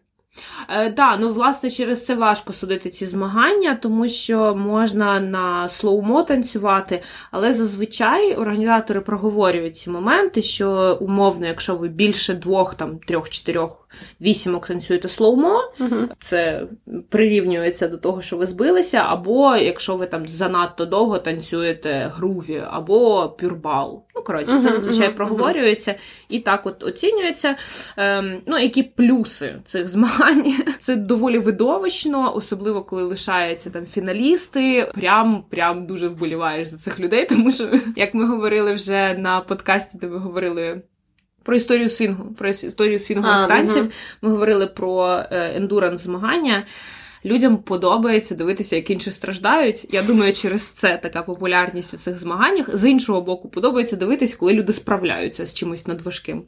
Е, да, ну власне через це важко судити ці змагання, тому що можна на слоумо танцювати, але зазвичай організатори проговорюють ці моменти, що умовно, якщо ви більше двох, там трьох, чотирьох, вісімок танцюєте слоумо, Угу. це прирівнюється до того, що ви збилися, або якщо ви там занадто довго танцюєте груві, або пюрбал. Ну, коротше, це зазвичай мгм, проговорюється і так от оцінюється. Ем, ну, які плюси цих змагань? Це доволі видовищно, особливо коли лишаються там фіналісти. Прям прям дуже вболіваєш за цих людей, тому що, як ми говорили вже на подкасті, де ми говорили. Про історію свінгу, про історію свінгових танців. Угу. Ми говорили про ендуранс змагання. Людям подобається дивитися, як інші страждають. Я думаю, через це така популярність у цих змаганнях. З іншого боку, подобається дивитись, коли люди справляються з чимось надважким.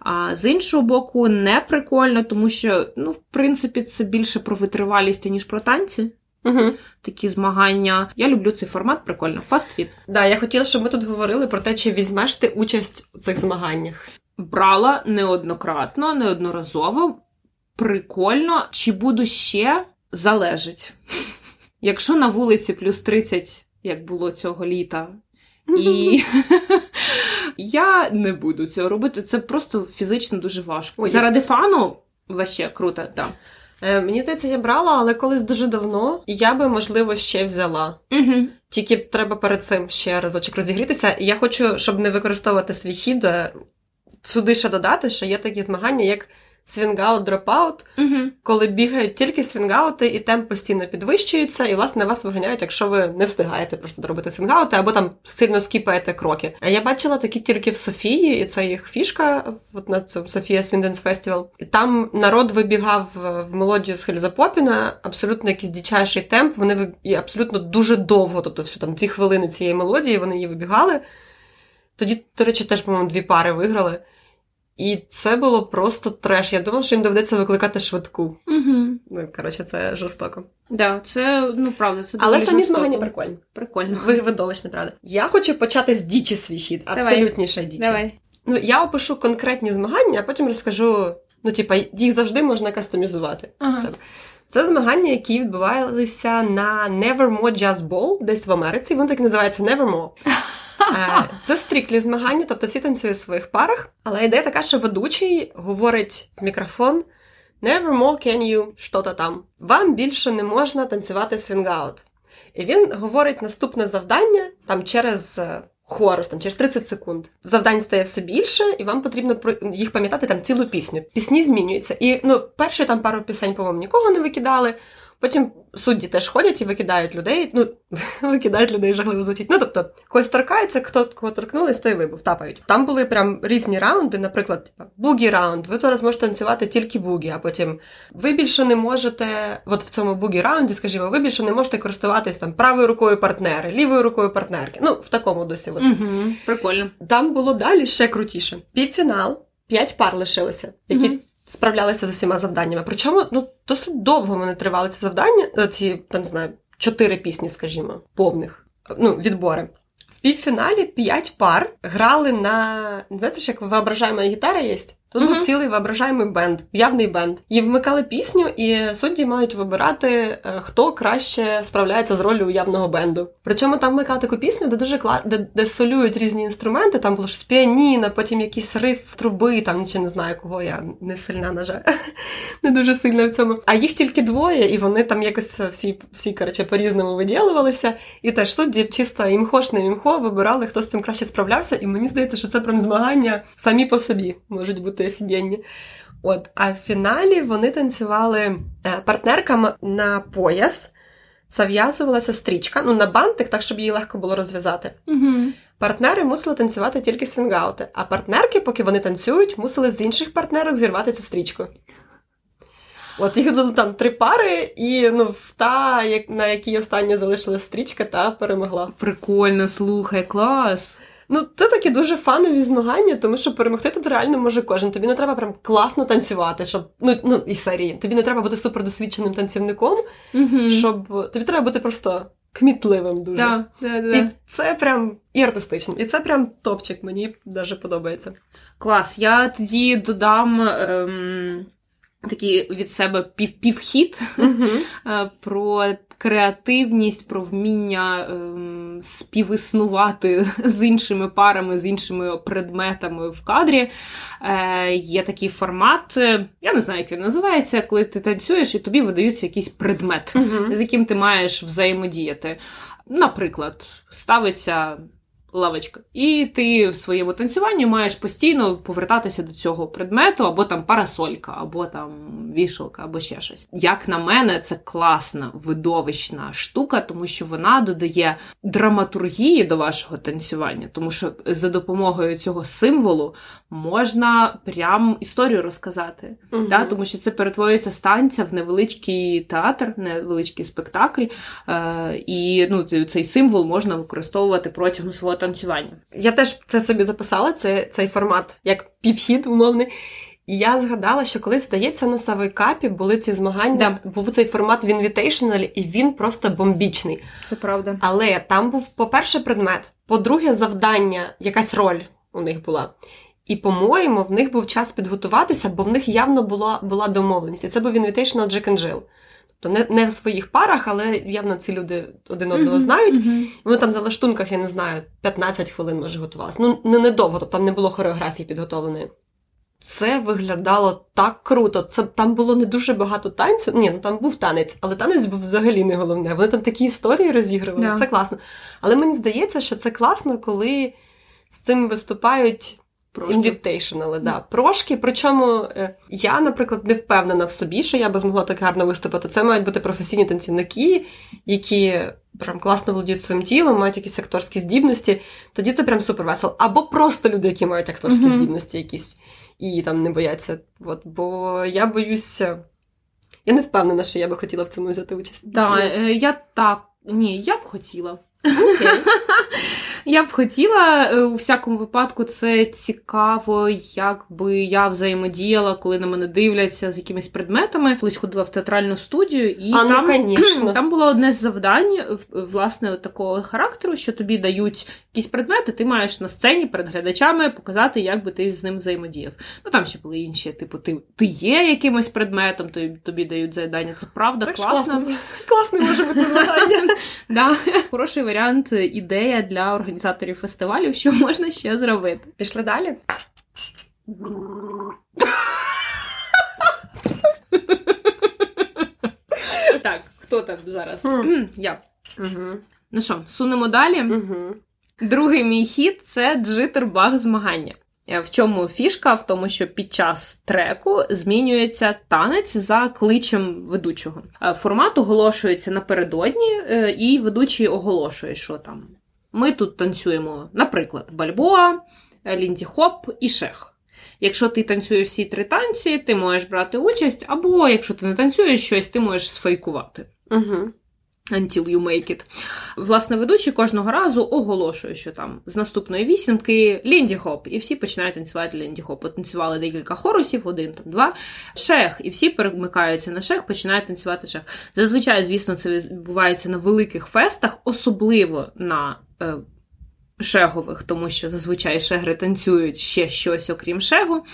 А з іншого боку, не прикольно, тому що, ну, в принципі, це більше про витривалість, ніж про танці. Угу. Такі змагання. Я люблю цей формат, прикольно. Фастфіт. Да, я хотіла, щоб ми тут говорили про те, чи візьмеш ти участь у цих змаганнях. Брала неоднократно, неодноразово. Прикольно, чи буду ще залежить. Якщо на вулиці плюс 30, як було цього літа, і я не буду цього робити. Це просто фізично дуже важко. Ой, Заради фану ваще круто, так. Е, Мені здається, я брала, але колись дуже давно, я би, можливо, ще взяла. Угу. Тільки треба перед цим ще разочок розігрітися. Я хочу, щоб не використовувати свій хід, е, сюди ще додати, що є такі змагання, як swingout, dropout, Угу. коли бігають тільки свінгаути, і темп постійно підвищується, і власне вас виганяють, якщо ви не встигаєте просто доробити свінгаути, або там сильно скіпаєте кроки. А я бачила такі тільки в Софії, і це їх фішка от на цьому Sofia Swing Dance Festival. І там народ вибігав в мелодію з Hellzapoppin а, абсолютно якийсь дичайший темп. Вони і абсолютно дуже довго, тобто всю там дві хвилини цієї мелодії, вони її вибігали. Тоді, до речі, теж, по-моєму, дві пари виграли. І це було просто треш. Я думала, що їм доведеться викликати швидку. Угу. Ну, коротше, це жорстоко. Да, це ну правда, це Але самі жорстоко. змагання прикольні. Прикольно. Ви видовищно, правда. Я хочу почати з дічі свій хід. Абсолютніше дічі. Давай. Ну, я опишу конкретні змагання, а потім розкажу. Ну, типа, їх завжди можна кастомізувати. Ага. Це. Це змагання, які відбувалися на Nevermore Jazz Ball, десь в Америці. Воно так і називається Nevermore. Е, Це strictly змагання, тобто всі танцюють в своїх парах. Але ідея така, що ведучий говорить в мікрофон Nevermore can you що-то там. Вам більше не можна танцювати свінгаут. І він говорить наступне завдання там через е, chorus, там через 30 секунд. Завдань стає все більше, і вам потрібно їх пам'ятати там цілу пісню. Пісні змінюються. І ну, перші там пару пісень, по-моєму, нікого не викидали. Потім судді теж ходять і викидають людей. Ну, викидають людей жахливо звучить. Ну, тобто, когось торкається, хто кого торкнулись, той вибув, тапають. Там були прям різні раунди, наприклад, бугі раунд. Ви зараз можете танцювати тільки бугі, а потім ви більше не можете, от в цьому бугі раунді, скажімо, ви більше не можете користуватись там правою рукою партнери, лівою рукою партнерки. Ну, в такому досі. От. Угу. Прикольно. Там було далі ще крутіше. Півфінал, п'ять пар лишилося, які Мгм. Справлялися з усіма завданнями. Причому ну, досить довго вони тривали ці завдання, е, ці там не знаю, чотири пісні, скажімо, повних. Ну, відбори. В півфіналі п'ять пар грали на. Знаєте ж, як воображаєма гітара є? Тут Мгм. був цілий воображаємий бенд, явний бенд. І вмикали пісню, і судді мають вибирати, е, хто краще справляється з ролью уявного бенду. Причому там вмикали таку пісню, де дуже кла... де, де солюють різні інструменти. Там було щось піаніно, потім якийсь риф труби, там нічого не знаю кого. Я не сильна, на жаль, не дуже сильна в цьому. А їх тільки двоє, і вони там якось всі, всі коротше, по-різному виділувалися. І теж судді чисто імхош не імхо вибирали, хто з цим краще справлявся. І мені здається, що це прям змагання самі по собі можуть бути офігенні. От, а в фіналі вони танцювали е, партнеркам на пояс. Зав'язувалася стрічка, ну на бантик, так щоб її легко було розв'язати. Угу. Партнери мусили танцювати тільки свінгаути, а партнерки, поки вони танцюють, мусили з інших партнерок зірвати цю стрічку. От їх було там три пари, і ну, та, як- на якій остання залишилась стрічка, та перемогла. Прикольно, слухай, клас. Ну, це такі дуже фанові змагання, тому що перемогти тут реально може кожен. Тобі не треба прям класно танцювати, щоб ну, ну і серії. Тобі не треба бути супердосвідченим танцівником, Угу. щоб тобі треба бути просто кмітливим дуже. Да, да, да. І це прям і артистичним. І це прям топчик. Мені дуже подобається. Клас. Я тоді додам ем, такий від себе пів, півхід е, про креативність, про вміння ем, співіснувати з іншими парами, з іншими предметами в кадрі. Е, є такий формат, е, я не знаю, як він називається, коли ти танцюєш і тобі видаються якийсь предмет, з яким ти маєш взаємодіяти. Наприклад, ставиться лавочка, і ти в своєму танцюванні маєш постійно повертатися до цього предмету, або там парасолька, або там вішалка, або ще щось. Як на мене, це класна видовищна штука, тому що вона додає драматургії до вашого танцювання, тому що за допомогою цього символу можна прям історію розказати. Мгм. Да, тому що це перетворюється з танця в невеличкий театр, невеличкий спектакль, е, і ну, цей символ можна використовувати протягом свого танцювання. Я теж це собі записала, це, цей формат, як півхід умовний. І я згадала, що колись, здається, на Савойкапі були ці змагання, був цей формат в Invitational, і він просто бомбічний. Це правда. Але там був, по-перше, предмет, по-друге, завдання, якась роль у них була. І, по-моєму, в них був час підготуватися, бо в них явно була була домовленість. І це був Invitational Jack and Jill. Тобто не не в своїх парах, але явно ці люди один одного знають. Мгм. Вони там за лаштунках, я не знаю, 15 хвилин може готувалися. Ну, не недовго, тобто там не було хореографії підготовленої. Це виглядало так круто. Це там було не дуже багато танцю. Ні, ну там був танець, але танець був взагалі не головне. Вони там такі історії розігрували. Да. Це класно. Але мені здається, що це класно, коли з цим виступають Invitational, да, прошки. Причому е, я, наприклад, не впевнена в собі, що я би змогла так гарно виступити. Це мають бути професійні танцівники, які прям класно володіють своїм тілом, мають якісь акторські здібності. Тоді це прям супер весело. Або просто люди, які мають акторські Мгм. здібності якісь і там не бояться. От, бо я боюся. Я не впевнена, що я би хотіла в цьому взяти участь. Да, Ні. е, я так. Ні, я б хотіла. Окей. Я б хотіла е, у всякому випадку це цікаво, як би я взаємодіяла, коли на мене дивляться з якимись предметами. Колись ходила в театральну студію, і А, ну, там, ну, там було одне з завдань власне такого характеру, що тобі дають якісь предмети, ти маєш на сцені перед глядачами показати, як би ти з ним взаємодіяв. Ну там ще були інші, типу, ти, ти є якимось предметом, тобі, тобі дають завдання. Це правда Так класно. Класне може бути змагання. Да, хороший варіант, ідея для організаторів фестивалів, що можна ще зробити. Пішли далі. Так, хто там зараз? Я. Угу. Ну що, сунемо далі. Угу. Другий мій хід це джиттербаг змагання. Е, В чому фішка? В тому, що під час треку змінюється танець за кличем ведучого. Е, Формат оголошується напередодні, е, і ведучий оголошує, що там. Ми тут танцюємо, наприклад, бальбоа, е, лінді-хоп і шех. Якщо ти танцюєш всі три танці, ти можеш брати участь, або якщо ти не танцюєш щось, ти можеш сфейкувати. Угу. Until you make it. Власне, ведучий кожного разу оголошує, що там з наступної вісімки лінді хоп, і всі починають танцювати лінді хоп. Потанцювали декілька хорусів, один там два. Шех, і всі перемикаються на шех, починають танцювати шех. Зазвичай, звісно, це відбувається на великих фестах, особливо на е, шегових, тому що зазвичай шегри танцюють ще щось, окрім шегу,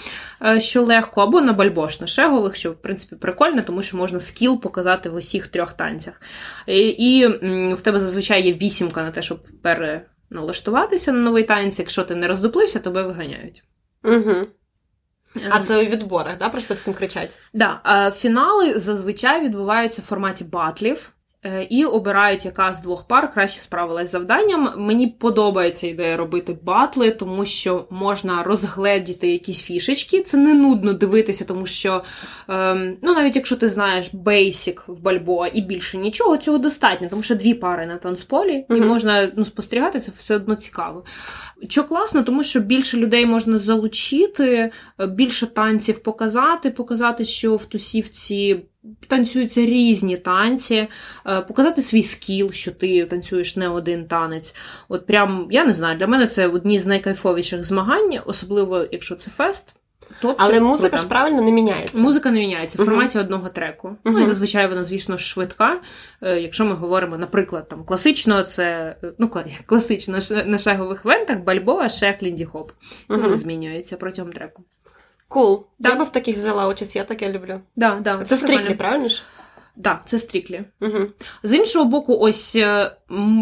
е, що легко, або на бальбош на шегових, що в принципі прикольно, тому що можна скіл показати в усіх трьох танцях. І, і в тебе зазвичай є вісімка на те, щоб переналаштуватися на новий танець. Якщо ти не роздуплився, тебе виганяють. Угу. А Ем, це у відборах, да? Просто всім кричать. Да, фінали зазвичай відбуваються в форматі батлів. Е, І обирають, яка з двох пар краще справилась з завданням. Мені подобається ідея робити батли, тому що можна розгледіти якісь фішечки. Це не нудно дивитися, тому що ем, ну навіть якщо ти знаєш бейсік в бальбоа і більше нічого, цього достатньо, тому що дві пари на танцполі, і Мгм. можна ну, спостерігати це все одно цікаво. Що класно, тому що більше людей можна залучити, е, більше танців показати, показати, що в тусівці танцюються різні танці, е, показати свій скіл, що ти танцюєш не один танець. От прям, я не знаю, для мене це одні з найкайфовіших змагань, особливо якщо це фест. Топчик, Але музика круто. ж правильно не міняється. Музика не міняється в форматі одного треку. Ну і зазвичай вона, звісно, швидка. Е, Якщо ми говоримо, наприклад, там класично, це е, ну класично на шегових івентах бальбоа, шег, лінді хоп. Мгм. Вони змінюються протягом треку. Cool. Да. Я би в таких взяла участь, я таке люблю. Да, да, Це strictly, правильно ж? Так, це стріклі. Угу. З іншого боку, ось е,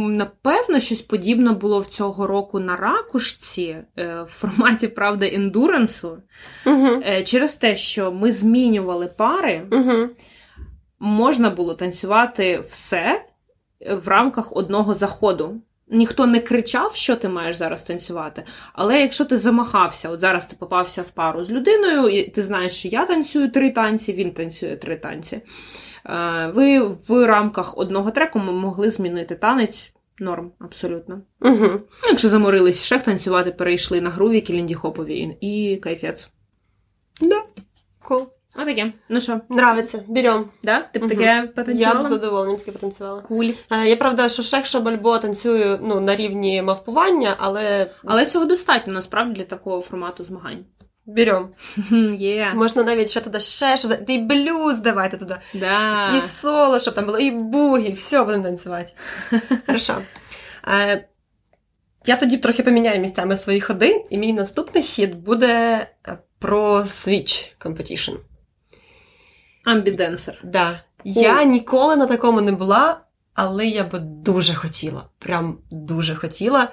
напевно, щось подібне було в цього року на ракушці е, в форматі правда ендурансу. Угу. Через те, що ми змінювали пари, Угу. можна було танцювати все в рамках одного заходу. Ніхто не кричав, що ти маєш зараз танцювати. Але якщо ти замахався, от зараз ти попався в пару з людиною, і ти знаєш, що я танцюю три танці, він танцює три танці. е, Ви в рамках одного треку ми могли змінити танець. Норм, абсолютно. Угу. Якщо заморились шеф танцювати, перейшли на грувіки лінді-хопові і кайфець. Да. Отаке. Ну що, Нравиться. Берем. да? Ти б Мгм. таке Я б потанцювала? з потанцювала. Куль. Е, Я правда, що шех, що бальбо танцюю ну, на рівні мавпування, але Але цього достатньо насправді для такого формату змагань. берем. Є. Можна навіть ще туди ще. Та й блюз давайте туди. Да. І соло, щоб там було, і буги, все будемо танцювати. Хорошо. Е, Я тоді трохи поміняю місцями свої ходи, і мій наступний хід буде про Switch Competition. Амбіденсер. Да. Я ніколи на такому не була, але я би дуже хотіла. Прям дуже хотіла.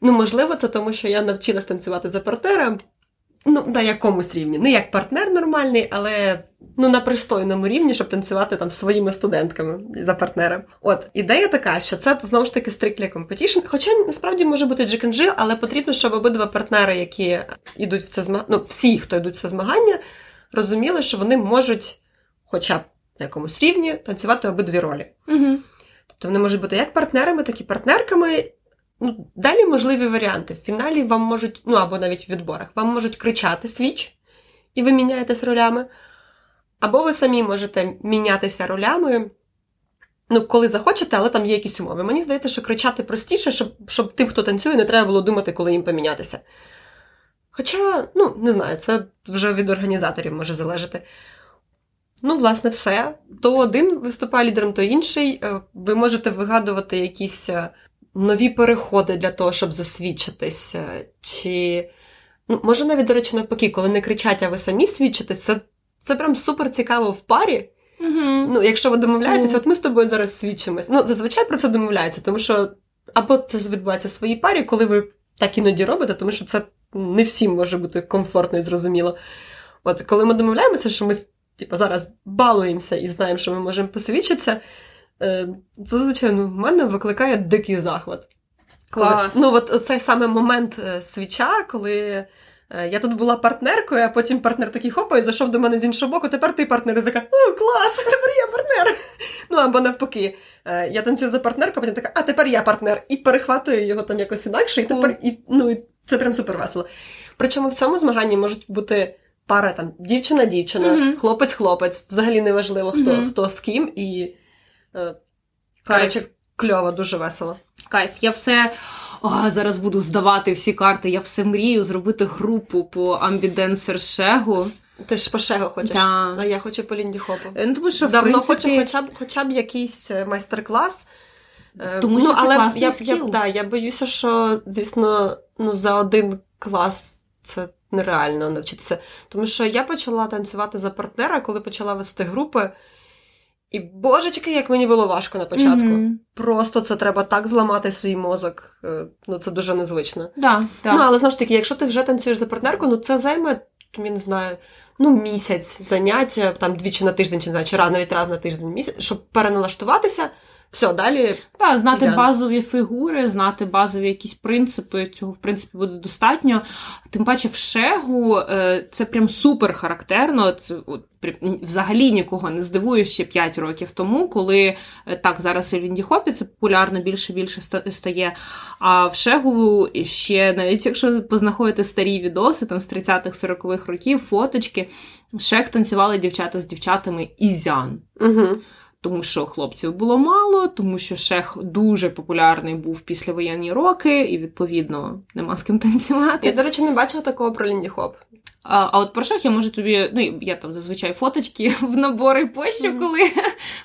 Ну, можливо, це тому, що я навчилась танцювати за партнером. Ну, на якомусь рівні. Не як партнер нормальний, але ну, на пристойному рівні, щоб танцювати там своїми студентками за партнером. От, ідея така, що це знову ж таки strictly competition. Хоча насправді може бути Jill, але потрібно, щоб обидва партнери, які йдуть в це змагання, ну, всі, хто йдуть в це змагання, розуміли, що вони можуть, хоча б на якомусь рівні, танцювати обидві ролі. Угу. Тобто вони можуть бути як партнерами, так і партнерками. Ну, далі можливі варіанти. В фіналі вам можуть, ну або навіть в відборах, вам можуть кричати свіч, і ви міняєтесь ролями. Або ви самі можете мінятися ролями, ну, коли захочете, але там є якісь умови. Мені здається, що кричати простіше, щоб, щоб тим, хто танцює, не треба було думати, коли їм помінятися. Хоча, ну, не знаю, це вже від організаторів може залежати. Ну, власне, все. То один виступає лідером, то інший. Е, Ви можете вигадувати якісь е, нові переходи для того, щоб засвідчитись. е, Чи, ну, може, навіть, до речі, навпаки, коли не кричать, а ви самі свідчитесь, це, це прям супер цікаво в парі. Угу. Ну, якщо ви домовляєтесь, Мгм. от ми з тобою зараз свідчимось. Ну, зазвичай про це домовляються, тому що або це відбувається в своїй парі, коли ви так іноді робите, тому що це не всім може бути комфортно і зрозуміло. От коли ми домовляємося, що ми типу, зараз балуємося і знаємо, що ми можемо посвідчитися, це, звичайно, в мене викликає дикий захват. Коли- ну, от оцей саме момент е, свіча, коли е, я тут була партнеркою, а потім партнер такий хопа і зайшов до мене з іншого боку, тепер ти партнер. І така, о, клас, тепер я партнер. Ну або навпаки, е, я танцюю за партнерку, а потім така, а тепер я партнер. І перехватую його там якось інакше, і тепер і, ну, і це прям супер весело. Причому в цьому змаганні можуть бути пара там дівчина-дівчина, Мгм. хлопець-хлопець, взагалі не важливо, хто, Мгм. хто з ким, і е, коротше, кльово, дуже весело. Кайф. Я все. О, зараз буду здавати всі карти. Я все мрію зробити групу по амбіденсер шегу. Ти ж по шего хочеш, Да. а я хочу по Лінді Хопу. Е, Ну, тому що, в Давно принципі, хочу хоча б хоча б якийсь е, майстер-клас. Е, Тому що ну, це але я, я, скіл. да, я боюся, що, звісно, ну, за один клас це нереально навчитися. Тому що я почала танцювати за партнера, коли почала вести групи. І божечки, як мені було важко на початку. Мгм. Просто це треба так зламати свій мозок. е, Ну, це дуже незвично. Да, да. Ну, але знову ж таки, якщо ти вже танцюєш за партнерку, ну це займе, я не знаю, ну, місяць заняття, там двічі на тиждень, чи чи раз, навіть раз на тиждень місяць, щоб переналаштуватися. Все, далі Так, знати Ізян. базові фігури, знати базові якісь принципи, цього в принципі буде достатньо. Тим паче в шегу е, це прям супер характерно. Це от, взагалі нікого не здивує ще 5 років тому, коли е, так зараз і в інді-хопі це популярно більше більше стає. А в шегу ще навіть якщо познаходите старі відоси там з 30-х 40-х років, фоточки, шег танцювали дівчата з дівчатами ізян угу. Тому що хлопців було мало, тому що шех дуже популярний був післявоєнні роки, і відповідно нема з ким танцювати. Я, до речі, не бачила такого про Лінді Хоп. А, а от про шах я можу тобі, ну я там зазвичай фоточки в набори пощу, Мгм. коли,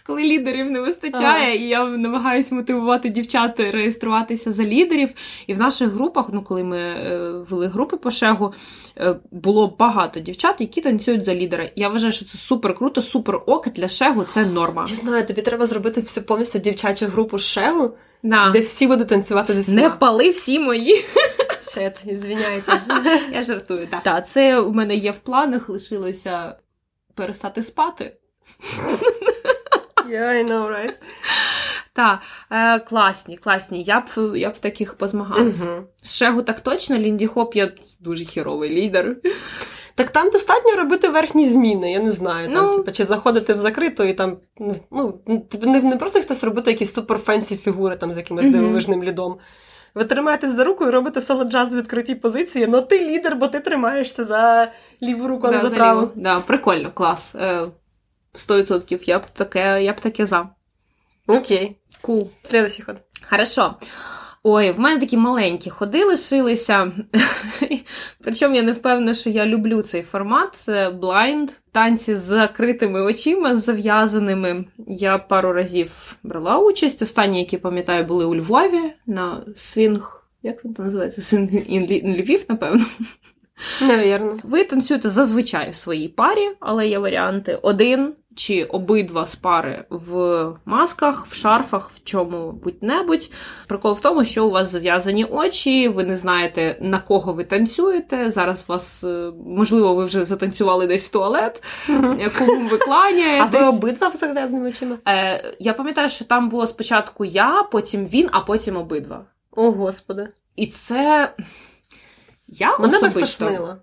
коли лідерів не вистачає, і я намагаюся мотивувати дівчат реєструватися за лідерів. І в наших групах, ну коли ми е, вели групи по шегу, е, було багато дівчат, які танцюють за лідера. Я вважаю, що це супер круто, супер ок для шегу це норма. Я знаю, тобі треба зробити всю повністю дівчачу групу Шегу, Да. де всі будуть танцювати за зі Не пали всі мої. Шет, звиняйте. Я жартую, так. Так, це у мене є в планах, лишилося перестати спати. Yeah, I know, right? Так, е, класні, класні. Я б, я б в таких позмагалася. Мгм. З шегу так точно, лінді-хоп я дуже хєровий лідер. Так там достатньо робити верхні зміни, я не знаю. Там, Ну. типу, чи заходити в закрито і там ну, типу, не, не просто хтось робити якісь супер фенсі фігури там з якимось Мгм. дивовижним лідом. Ви тримаєтесь за руку і робите соло джаз в відкритій позиції, ну ти лідер, бо ти тримаєшся за ліву руку, а не Да, за за праву. Да, прикольно, клас. Сто 100%. Я б таке, я б таке за. Окей. Cool. Следующий ход. Хорошо. Ой, в мене такі маленькі ходи лишилися. Причому я не впевнена, що я люблю цей формат. Це blind, танці з закритими очима, з зав'язаними. Я пару разів брала участь. Останні, які пам'ятаю, були у Львові на свінг Як він там називається? Свін Львів, напевно. Навірно. Ви танцюєте зазвичай в своїй парі, але є варіанти один чи обидва з пари в масках, в шарфах, в чому будь-небудь. Прикол в тому, що у вас зав'язані очі, ви не знаєте, на кого ви танцюєте. Зараз вас, е, можливо, ви вже затанцювали десь в туалет, кому ви кланяєтесь. А ви обидва з зав'язаними очима? Е, Я пам'ятаю, що там було спочатку я, потім він, а потім обидва. О, Господи. І це. Я Мене особисто...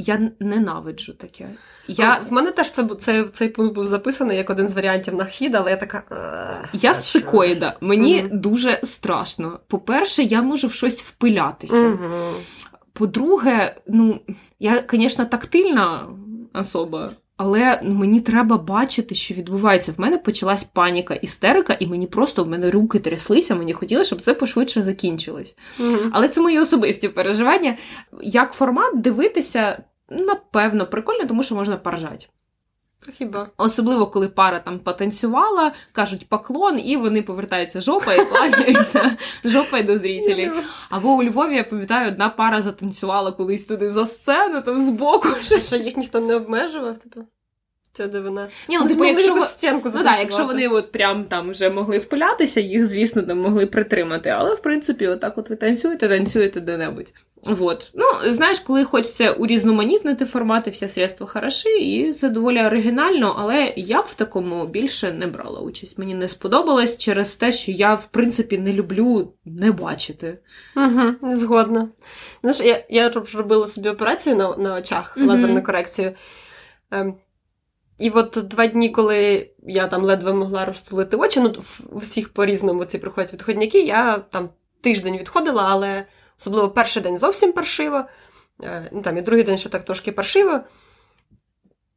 Я ненавиджу таке. Я... В мене теж це, це, цей пункт був записаний як один з варіантів на хід, але я така. Я сикоїда. Мені угу. дуже страшно. По-перше, я можу в щось впилятися. Угу. По-друге, ну, я, звісно, тактильна особа. Але мені треба бачити, що відбувається. В мене почалась паніка, істерика, і мені просто в мене руки тряслися. Мені хотілося, щоб це пошвидше закінчилось. Mm-hmm. Але це мої особисті переживання. Як формат дивитися, напевно, прикольно, тому що можна поржати. Хіба? Особливо, коли пара там потанцювала, кажуть поклон, і вони повертаються жопа і кланяються жопою до зрителів. Або у Львові, я пам'ятаю, одна пара затанцювала колись туди за сцену, там збоку. Що їх ніхто не обмежував, типу? Це дивина. Ні, ну, типу, якщо, стінку ну, да, якщо вони от прям там вже могли впилятися, їх, звісно, там могли притримати. Але, в принципі, отак от ви танцюєте, танцюєте де-небудь. Вот. Ну, знаєш, коли хочеться урізноманітнити формати, всі средства хороші, і це доволі оригінально, але я б в такому більше не брала участь. Мені не сподобалось через те, що я, в принципі, не люблю не бачити. Угу, Згодна. Знаєш, я я робила собі операцію на на очах, угу. лазерну корекцію. І от два дні, коли я там ледве могла розтулити очі, ну у всіх по-різному ці приходять відходняки, я там тиждень відходила, але особливо перший день зовсім паршиво, е, ну там і другий день ще так трошки паршиво.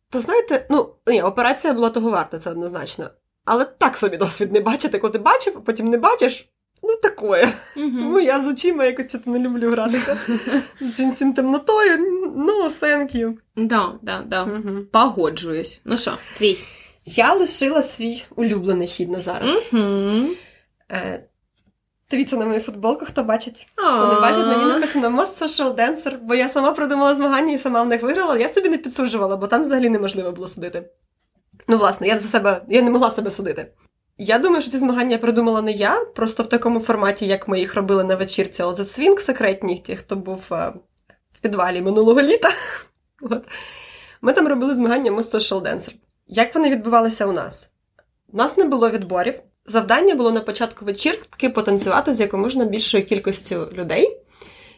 Та знаєте, ну, ні, операція була того варта, це однозначно. Але так собі досвід не бачити, коли ти бачив, а потім не бачиш. Ну, такое. Угу. Тому я з очима якось не люблю гратися. З цим всім темнотою. Ну, thank you. Да, да, да. Угу. Погоджуюсь. Ну що, твій? Я лишила свій улюблений хід на зараз. Угу. Е, Дивіться на мою футболку, хто бачить. Хто не бачить, на ній написано Most Social Dancer, бо я сама придумала змагання і сама в них виграла. Я собі не підсуджувала, бо там взагалі неможливо було судити. Ну, власне, я за себе я не могла себе судити. Я думаю, що ці змагання придумала не я, просто в такому форматі, як ми їх робили на вечірці All The Swing секретній, ті, хто був а, в підвалі минулого літа. От. Ми там робили змагання Most Social. Як вони відбувалися у нас? У нас не було відборів. Завдання було на початку вечірки потанцювати з якомога більшою кількістю людей,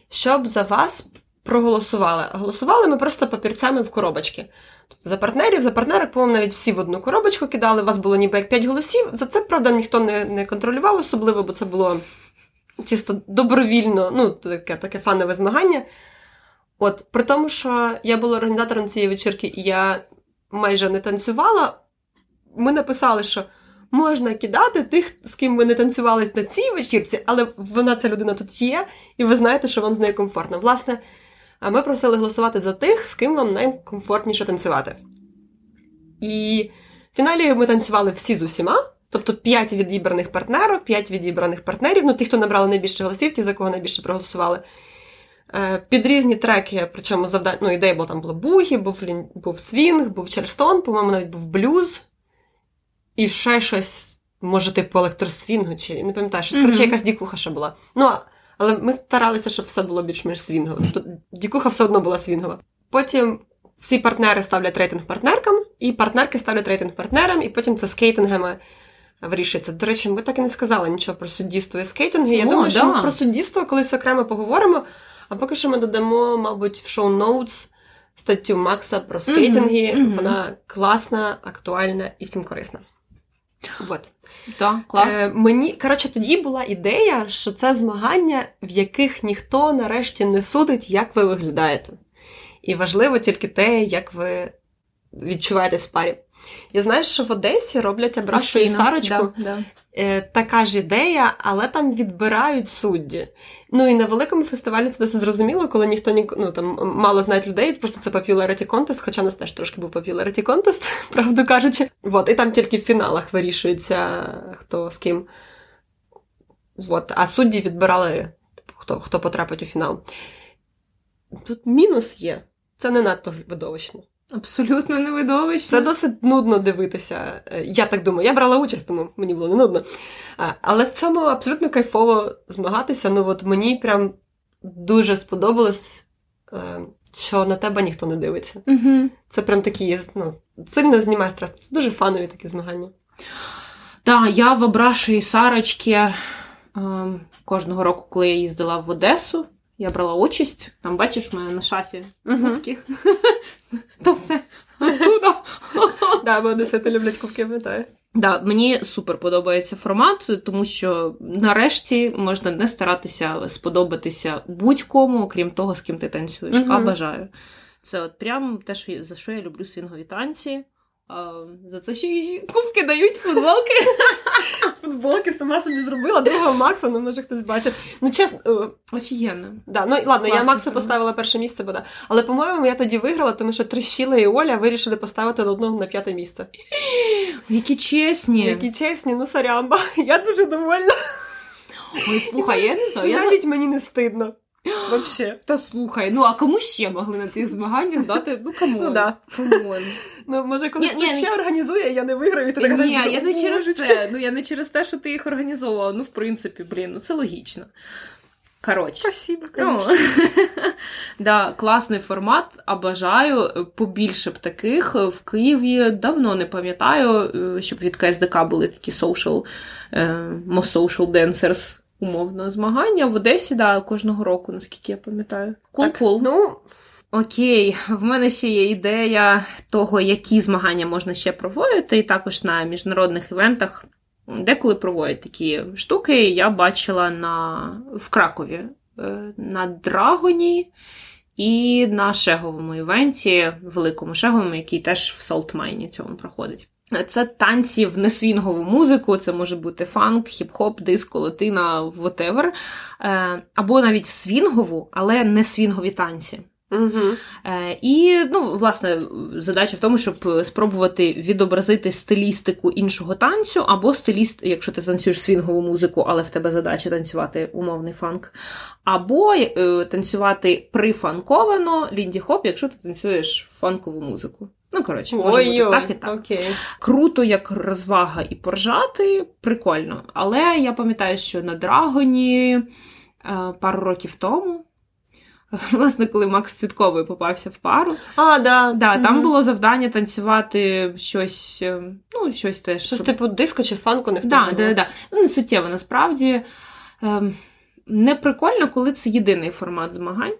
щоб за вас проголосували. Голосували ми просто папірцями в коробочки. За партнерів, за партнерок, по-моєму, навіть всі в одну коробочку кидали. У вас було ніби як 5 голосів. За це, правда, ніхто не не контролював особливо, бо це було чисто добровільно, ну, таке таке фанове змагання. От, При тому, що я була організатором цієї вечірки, і я майже не танцювала, ми написали, що. Можна кидати тих, з ким ви не танцювали на цій вечірці, але вона ця людина тут є, і ви знаєте, що вам з нею комфортно. Власне, ми просили голосувати за тих, з ким вам найкомфортніше танцювати. І в фіналі ми танцювали всі з усіма, тобто 5 відібраних партнерів, 5 відібраних партнерів, ну ті, хто набрали найбільше голосів, ті, за кого найбільше проголосували. Е, під різні треки, причому завдання, ну, ідея була там була бугі, був був свінг, був чарльстон, по-моєму, навіть був блюз і ще щось, може, типу електросвінгу, чи не пам'ятаю, щось, mm-hmm. коротше, якась дікуха ще була. Ну, але ми старалися, щоб все було більш-менш свінгово. Тобто дікуха все одно була свінгова. Потім всі партнери ставлять рейтинг партнеркам, і партнерки ставлять рейтинг партнерам, і потім це скейтингами вирішується. До речі, ми так і не сказали нічого про суддівство і скейтинги. Я О, думаю, да. що ми про суддівство колись окремо поговоримо. А поки що ми додамо, мабуть, в шоу-ноутс статтю Макса про скейтинги. Mm-hmm. Вона класна, актуальна і всім корисна. Вот. Да, клас. Е, Мені коротше, тоді була ідея, що це змагання, в яких ніхто нарешті не судить, як ви виглядаєте. І важливо тільки те, як ви відчуваєтесь в парі. Я знаю, що в Одесі роблять абрашу і Сарочку. Да, да. Е, така ж ідея, але там відбирають судді. Ну і на великому фестивалі це досить зрозуміло, коли ніхто ні, ну, там мало знають людей, просто це popularity contest, хоча нас теж трошки був popularity contest, правду кажучи. Вот, і там тільки в фіналах вирішується, хто з ким. Вот. А судді відбирали типу, хто, хто потрапить у фінал. Тут мінус є. Це не надто видовищно. Абсолютно не видовищно. Це досить нудно дивитися. Е, Я так думаю. Я брала участь, тому мені було не нудно. Але в цьому абсолютно кайфово змагатися. Ну от мені прям дуже сподобалось, е, що на тебе ніхто не дивиться. Угу. Це прям такі ну, сильно знімає стрес. Це дуже фанові такі змагання. Так, я в Абраші і Сарочки е, кожного року, коли я їздила в Одесу, я брала участь. Там, бачиш, мене на шафі. То все. Да, бо одесити люблять кубки, пам'ятаю. Да, мені супер подобається формат, тому що нарешті можна не старатися сподобатися будь-кому, окрім того, з ким ти танцюєш. А бажаю. Це от прям те, що за що я люблю свінгові танці. А, за це ще й кубки дають футболки. Футболки сама собі зробила, другого Макса, ну може хтось бачив. Ну, чесно, е, Офігенно. да, ну ладно, я Максу формат. поставила перше місце, бо да. Але, по-моєму, я тоді виграла, тому що Трещіла і Оля вирішили поставити одного на п'яте місце. Які чесні. Які чесні, ну сорямба. Я дуже довольна. Ой, слухай, я не знаю. Я... Навіть мені не стидно. Вообще. Та слухай, ну а кому ще могли на тих змаганнях дати? Ну come on. Ну да. Ну, може, колись Ні, ні, ще організує, я не виграю, і ти така Ні, я не через це. Ну я не через те, що ти їх організовувала. Ну, в принципі, блін, ну це логічно. Коротше. Спасибо, Ну, да, класний формат, а бажаю побільше б таких. В Києві давно не пам'ятаю, е, щоб від КСДК були такі social, е, most social dancers, умовно, змагання. В Одесі, да, кожного року, наскільки я пам'ятаю. Кул Так, кул. Ну, Окей, в мене ще є ідея того, які змагання можна ще проводити, і також на міжнародних івентах. Деколи проводять такі штуки. Я бачила на, в Кракові е, на Драгоні і на Шеговому івенті, великому Шеговому, який теж в Салтмайні цьому проходить. Це танці в несвінгову музику, це може бути фанк, хіп-хоп, диско, латина, whatever. Е, Або навіть свінгову, але не свінгові танці. угу. І, ну, власне, задача в тому, щоб спробувати відобразити стилістику іншого танцю, або стиліст, якщо ти танцюєш свінгову музику, але в тебе задача танцювати умовний фанк, або е, танцювати прифанковано лінді-хоп, якщо ти танцюєш фанкову музику. Ну, коротше, може бути так і так. окей. Круто, як розвага і поржати, прикольно. Але я пам'ятаю, що на Драгоні е, пару років тому. Власне, коли Макс Цвітковий попався в пару, А, да. да, там Мгм. було завдання танцювати щось, е, ну, щось теж. Щось щоб- типу диско чи фанку не да, да, да. Ну, не суттєво, насправді. Ем, не прикольно, коли це єдиний формат змагань.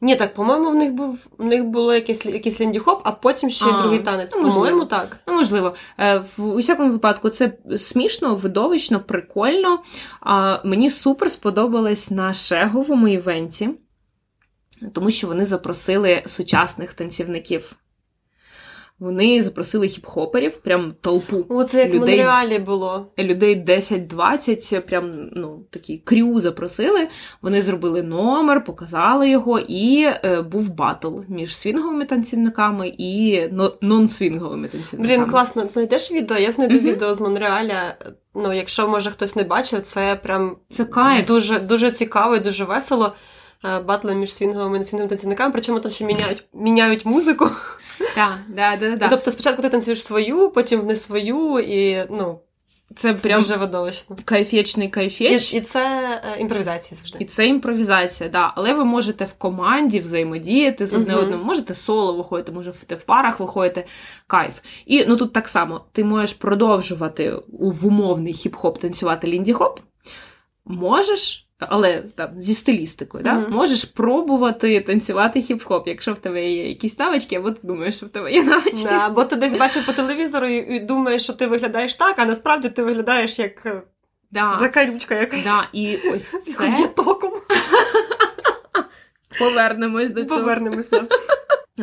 Ні, так, по-моєму, в них був в них було якийсь, якийсь лінді-хоп, а потім ще й А, другий танець. ну, можливо. По-моєму, так. Ну, можливо, Е, в усякому випадку це смішно, видовищно, прикольно. А мені супер сподобалось на шеговому івенті, тому що вони запросили сучасних танцівників. Вони запросили хіп-хоперів, прям толпу. О, це як в Монреалі було. Людей 10-20, прям ну, такий крю запросили. Вони зробили номер, показали його, і е, був батл між свінговими танцівниками і но- non-свінговими танцівниками. Блін, класно, знайдеш відео? Я знайду Мгм. відео з Монреаля. Ну, якщо може хтось не бачив, це прям Це кайф. дуже, дуже цікаво і дуже весело. Е, Батли між свінговими і несвінговими танцівниками, причому там ще міняють, міняють музику. Так, да, да, да. Тобто спочатку ти танцюєш свою, потім не свою, і ну, Це це прям дуже видовищно. кайфечний І, кайфеч. і це е, імпровізація завжди. І це імпровізація, да. Але ви можете в команді взаємодіяти з одне Мгм. одним. Можете соло виходити, може в- в парах виходите. Кайф. І ну тут так само ти можеш продовжувати в умовний хіп-хоп танцювати лінді-хоп. Можеш. Але там зі стилістикою, да? Мгм. можеш пробувати танцювати хіп-хоп, якщо в тебе є якісь навички, або ти думаєш, що в тебе є навички. Да, бо ти десь бачив по телевізору і, думаєш, що ти виглядаєш так, а насправді ти виглядаєш як е, Да. закарючка якась. Да, і ось це повернемось до цього. Повернемось. Да.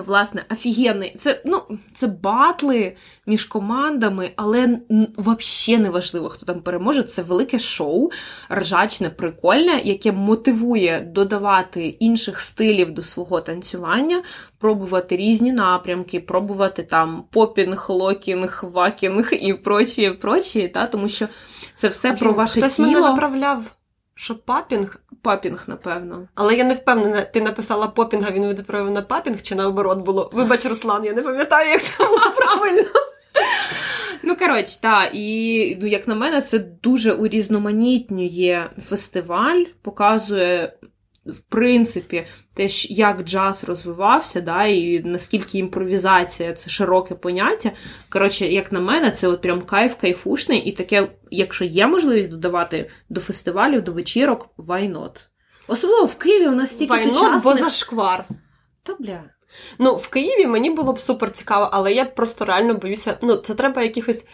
Власне, офігенний. Це, ну, це батли між командами, але взагалі не важливо, хто там переможе. Це велике шоу, ржачне, прикольне, яке мотивує додавати інших стилів до свого танцювання, пробувати різні напрямки, пробувати там попінг, локінг, вакінг і прочі, прочі, та, тому що це все про ваше Хтось тіло. мене направляв Що, папінг? Папінг, напевно. Але я не впевнена, ти написала попінг, а він відправив на папінг, чи наоборот було. Вибач, Руслан, я не пам'ятаю, як це було правильно. Ну, коротше, так, і ну, як на мене, це дуже урізноманітнює фестиваль, показує. В принципі, те, як джаз розвивався, да, і наскільки імпровізація це широке поняття. Коротше, як на мене, це от прям кайф кайфушний, і таке, якщо є можливість додавати до фестивалів, до вечірок, why not? Особливо в Києві у нас стільки сучасних... бо зашквар. Та бля. Ну, в Києві мені було б супер цікаво, але я просто реально боюся. Ну, це треба якихось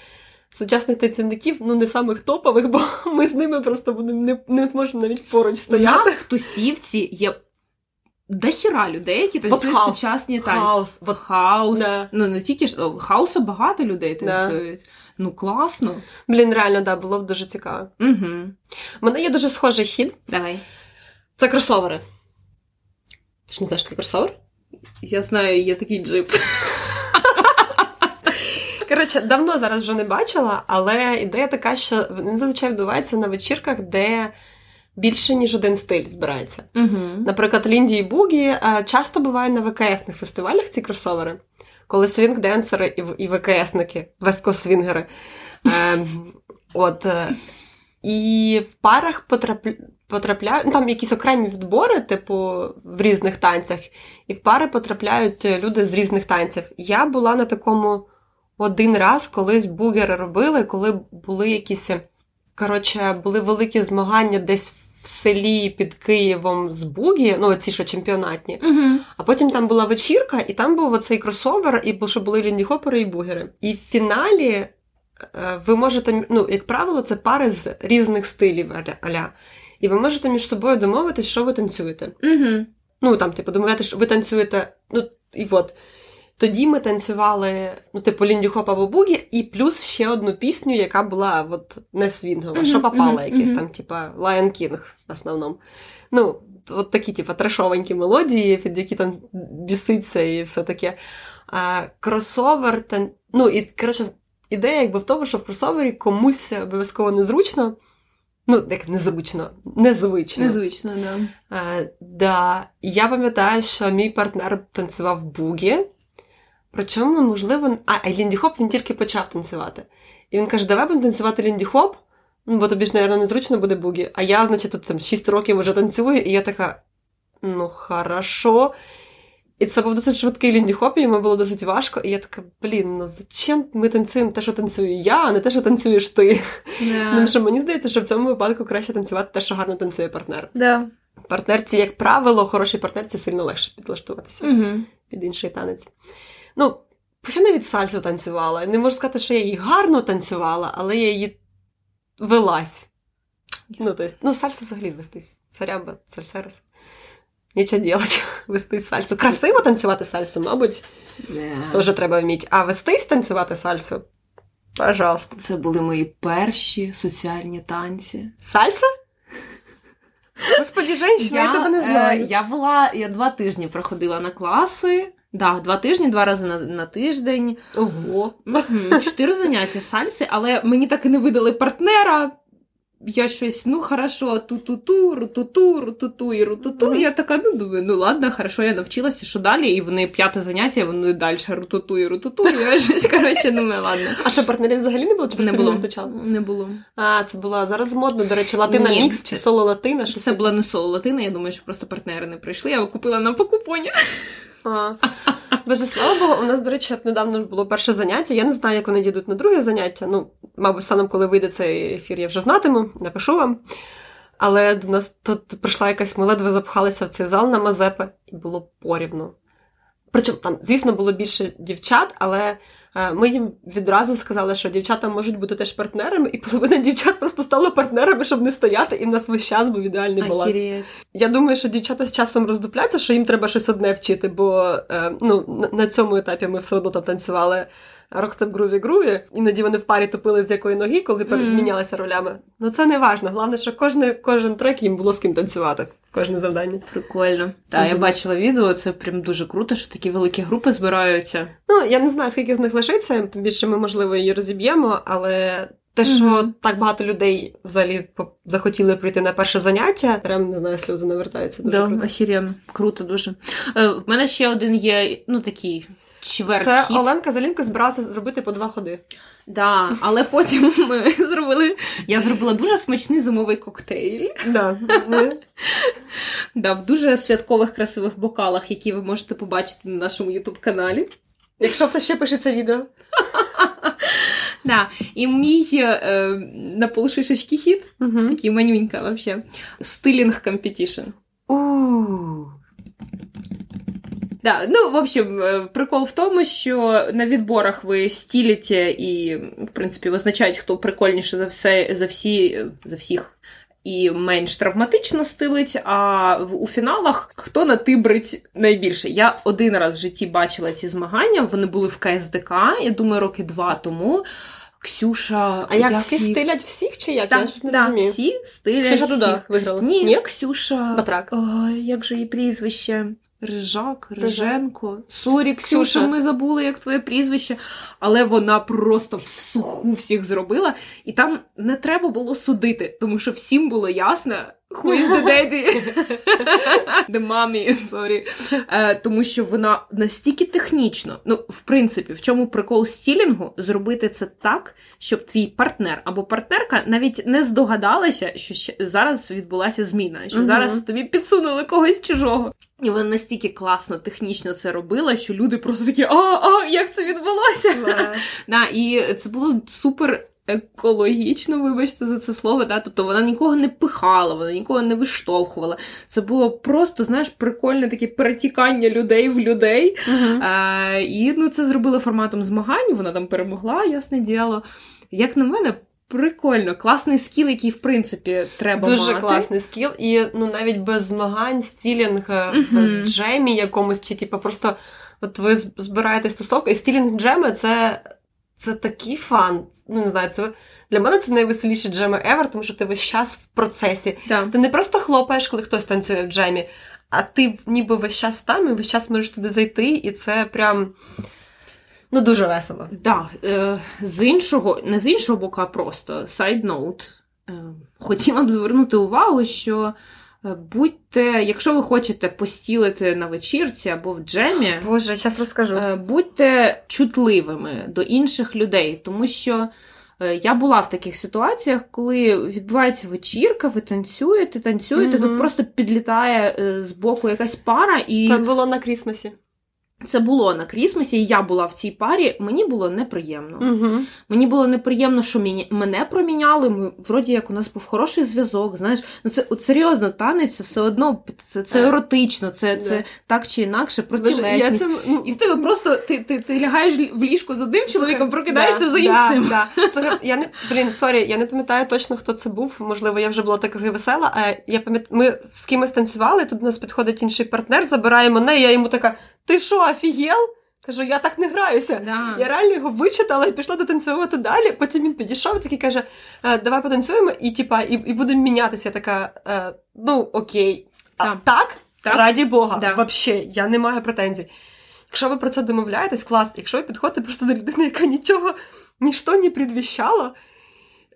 сучасних танцівників, ну не самих топових, бо ми з ними просто будемо не, не зможемо навіть поруч У нас в тусівці є дохіра людей, які танцюють От, хаус. сучасні танці. Хаус. Вот. Хаус. Да. Ну не тільки ж хаусу багато людей Да. танцюють. Ну класно. Блін, реально, да, було б дуже цікаво. Угу. У мене є дуже схожий хід. Давай. Це кросовери. Ти ж не знаєш, що кросовер? Я знаю, є такий джип. Коротше, давно зараз вже не бачила, але ідея така, що він зазвичай відбувається на вечірках, де більше ніж один стиль збирається. Угу. Наприклад, Лінді і Бугі е, часто бувають на ВКСних фестивалях ці кросовери, коли свінг-денсери і, і ВКСники, весткосвінгери. Е, от, е, і в парах потрапля... потрапляють, ну, там якісь окремі відбори, типу, в різних танцях, і в пари потрапляють люди з різних танців. Я була на такому один раз, колись бугери робили, коли були якісь. Коротше, були великі змагання десь в селі під Києвом з бугі, ну ці що чемпіонатні. Угу. А потім там була вечірка, і там був оцей кросовер, і що були лінді-хопери і бугери. І в фіналі е, ви можете, ну, як правило, це пари з різних стилів аля-. І ви можете між собою домовитись, що ви танцюєте. Угу. Ну, там, типу, домовляти, що ви танцюєте. Ну, і от. Тоді ми танцювали, ну, типу, Лінді Хоп або Бугі, і плюс ще одну пісню, яка була от, не свінгова, Мгм, що попала, мгм, якийсь мгм. там, типа, Lion King в основному. Ну, от такі, типу, трешовенькі мелодії, під які там біситься і все таке. А, кросовер, та, ну, і, коротше, ідея якби в тому, що в кросовері комусь обов'язково незручно. Ну, як незручно, незвично. Незвично, да. Е, да. Я пам'ятаю, що мій партнер танцював бугі. Причому, можливо, а, а Лінді Хоп він тільки почав танцювати. І він каже: давай будемо танцювати Лінді Хоп, ну, бо тобі ж, мабуть, незручно буде бугі. А я, значить, тут там 6 років вже танцюю, і я така: ну, хорошо. І це був досить швидкий лінді хоп, і йому було досить важко. І я така, блін, ну зачем ми танцюємо те, що танцюю я, а не те, що танцюєш ти? Тому що мені здається, що в цьому випадку краще танцювати те, що гарно танцює партнер. Да. Партнерці, як правило, хорошій партнерці сильно легше підлаштуватися під інший танець. Ну, я навіть сальсу танцювала. Не можу сказати, що я її гарно танцювала, але я її велась. Ну, то есть, ну, сальсу взагалі вестись. Сарямба, сальсерос. Нічого делать, вестись сальсу. Красиво танцювати сальсу, мабуть, теж треба вміти. А вестись танцювати сальсу? Пожалуйста. Це були мої перші соціальні танці. Сальса? Господи, женщина, я, тебе не знаю. Е, я була, я два тижні проходила на класи. Да, два тижні, два рази на, на тиждень. Ого. Чотири заняття сальси, але мені так і не видали партнера. Я щось, ну хорошо, ту-ту-ту, ру-ту-ту, ру-ту-ту і ру-ту-ту. Мгм. Я така, ну думаю, ну ладно, хорошо, я навчилася, що далі, і вони п'яте заняття, вони далі ру-ту-ту і ру-ту-ту. Я щось, коротше, думаю, ладно. А що, партнерів взагалі не було? Чи Не було. не вистачало? Не було. А, це була зараз модно, до речі, латина Ні, мікс чи соло латина. Це була не соло латина, я думаю, що просто партнери не прийшли. Я купила на покупоні. А. Боже, слава Богу, у нас, до речі, недавно було перше заняття. Я не знаю, як вони дійдуть на друге заняття. Ну, мабуть, станом, коли вийде цей ефір, я вже знатиму, напишу вам. Але до нас тут прийшла якась, ми ледве запхалися в цей зал на Мазепи, і було порівну. Причому там, звісно, було більше дівчат, але е, ми їм відразу сказали, що дівчата можуть бути теж партнерами, і половина дівчат просто стала партнерами, щоб не стояти, і в нас весь час був ідеальний баланс. Я думаю, що дівчата з часом роздупляться, що їм треба щось одне вчити, бо е, ну, на, на цьому етапі ми все одно там танцювали рокстеп груві груві. Іноді вони в парі тупили з якої ноги, коли перемінялися ролями. Ну це не важно. Головне, що кожне, кожен трек їм було з ким танцювати, кожне завдання. Прикольно. Так, я бачила відео, це прям дуже круто, що такі великі групи збираються. Ну, я не знаю, скільки з них лишиться, тим більше ми, можливо, її розіб'ємо, але Те, що Мгм. так багато людей взагалі захотіли прийти на перше заняття, прям не знаю, сльози навертаються дуже Да, круто. охеренно. Круто дуже. Е, в мене ще один є, ну такий чверть Це хід. Оленка Залінко збиралася зробити по два ходи. Да, але потім ми зробили. Я зробила дуже смачний зимовий коктейль. Да. ми- Да, в дуже святкових красивих бокалах, які ви можете побачити на нашому ютуб каналі. Якщо все ще пишеться відео. Да. І мій е, на полшишечки хід, такий манюнька вообще. Stealing competition. Да, ну, в общем, е, прикол в тому, що на відборах ви стілите і, в принципі, визначають, хто прикольніше за все, за всі, за всіх. І менш травматично стилить, а в, у фіналах хто натибрить найбільше. Я один раз в житті бачила ці змагання, вони були в КСДК, я думаю, роки два тому. Ксюша. А як всі їй- стилять всіх чи як? Так, Я щось не да, розумію. всі стилять. Ксюша всіх. туди виграла. Ні, Ні? Ксюша. Батрак. Ой, як же її прізвище? Рижак. Риженко. Sorry, Ксюша, Ксюша. ми забули, як твоє прізвище. Але вона просто в суху всіх зробила. І там не треба було судити, тому що всім було ясно, who is the daddy. The mommy, sorry. Е, тому що вона настільки технічно, ну, в принципі, в чому прикол стілінгу, зробити це так, щоб твій партнер або партнерка навіть не здогадалася, що ще зараз відбулася зміна, що Мгм. зараз тобі підсунули когось чужого. І вона настільки класно технічно це робила, що люди просто такі: а, а, як це відбулося? Да, і це було супер. Екологічно, вибачте за це слово, да? тобто вона нікого не пихала, вона нікого не виштовхувала. Це було просто, знаєш, прикольне таке перетікання людей в людей. Мгм. Е, і ну, це зробили форматом змагань, вона там перемогла, ясне діло. Як на мене, прикольно, класний скіл, який, в принципі, треба Дуже мати. класний скіл, і ну навіть без змагань, стілінг Мгм. в джемі якомусь, чи типу просто от ви з- збираєтесь тусовку, і стілінг джеми це, це такий фан. Ну не знаю, це для мене це найвеселіші джеми ever, тому що ти весь час в процесі. Да. Ти не просто хлопаєш, коли хтось танцює в джемі, а ти ніби весь час там і весь час можеш туди зайти, і це прям ну дуже весело. Да, е, з іншого, не з іншого боку, а просто note. Е, хотіла б звернути увагу, що будьте, якщо ви хочете постілити на вечірці або в джемі, Боже, зараз розкажу. Е, Будьте чутливими до інших людей, тому що е, я була в таких ситуаціях, коли відбувається вечірка, ви танцюєте, танцюєте, Угу. тут просто підлітає е, з боку якась пара, і це... було на Крісмасі. Було на Christmas і, і я була в цій парі. Мені було неприємно. Угу. Мені було неприємно, що мені... мене проміняли. Ми вроді як у нас був хороший зв'язок. Знаєш, ну це от серйозно танець, це все одно це, це еротично, це, Да. це так чи інакше я це, ну, І в тебе просто ти, ти, ти лягаєш в ліжко з одним чоловіком, прокидаєшся да, за іншим. Да, да. Я не блін, sorry, я не пам'ятаю точно, хто це був. Можливо, я вже була так весела. А я пам'ятаю, ми з кимось танцювали. Тут до нас підходить інший партнер, забирає мене. І я йому така: ти що, офігел? Кажу, я так не граюся. Да. Я реально його вичитала і пішла дотанцювати далі. Потім він підійшов і такий каже: «Е, давай потанцюємо, і типа, і, і будемо мінятися. Я така, «Е, ну окей. А, Так. так? Так. Раді Бога, Да. вообще, я не маю претензій. Якщо ви про це домовляєтесь, клас. Якщо ви підходите просто до людини, яка нічого, ніщо не предвіщала,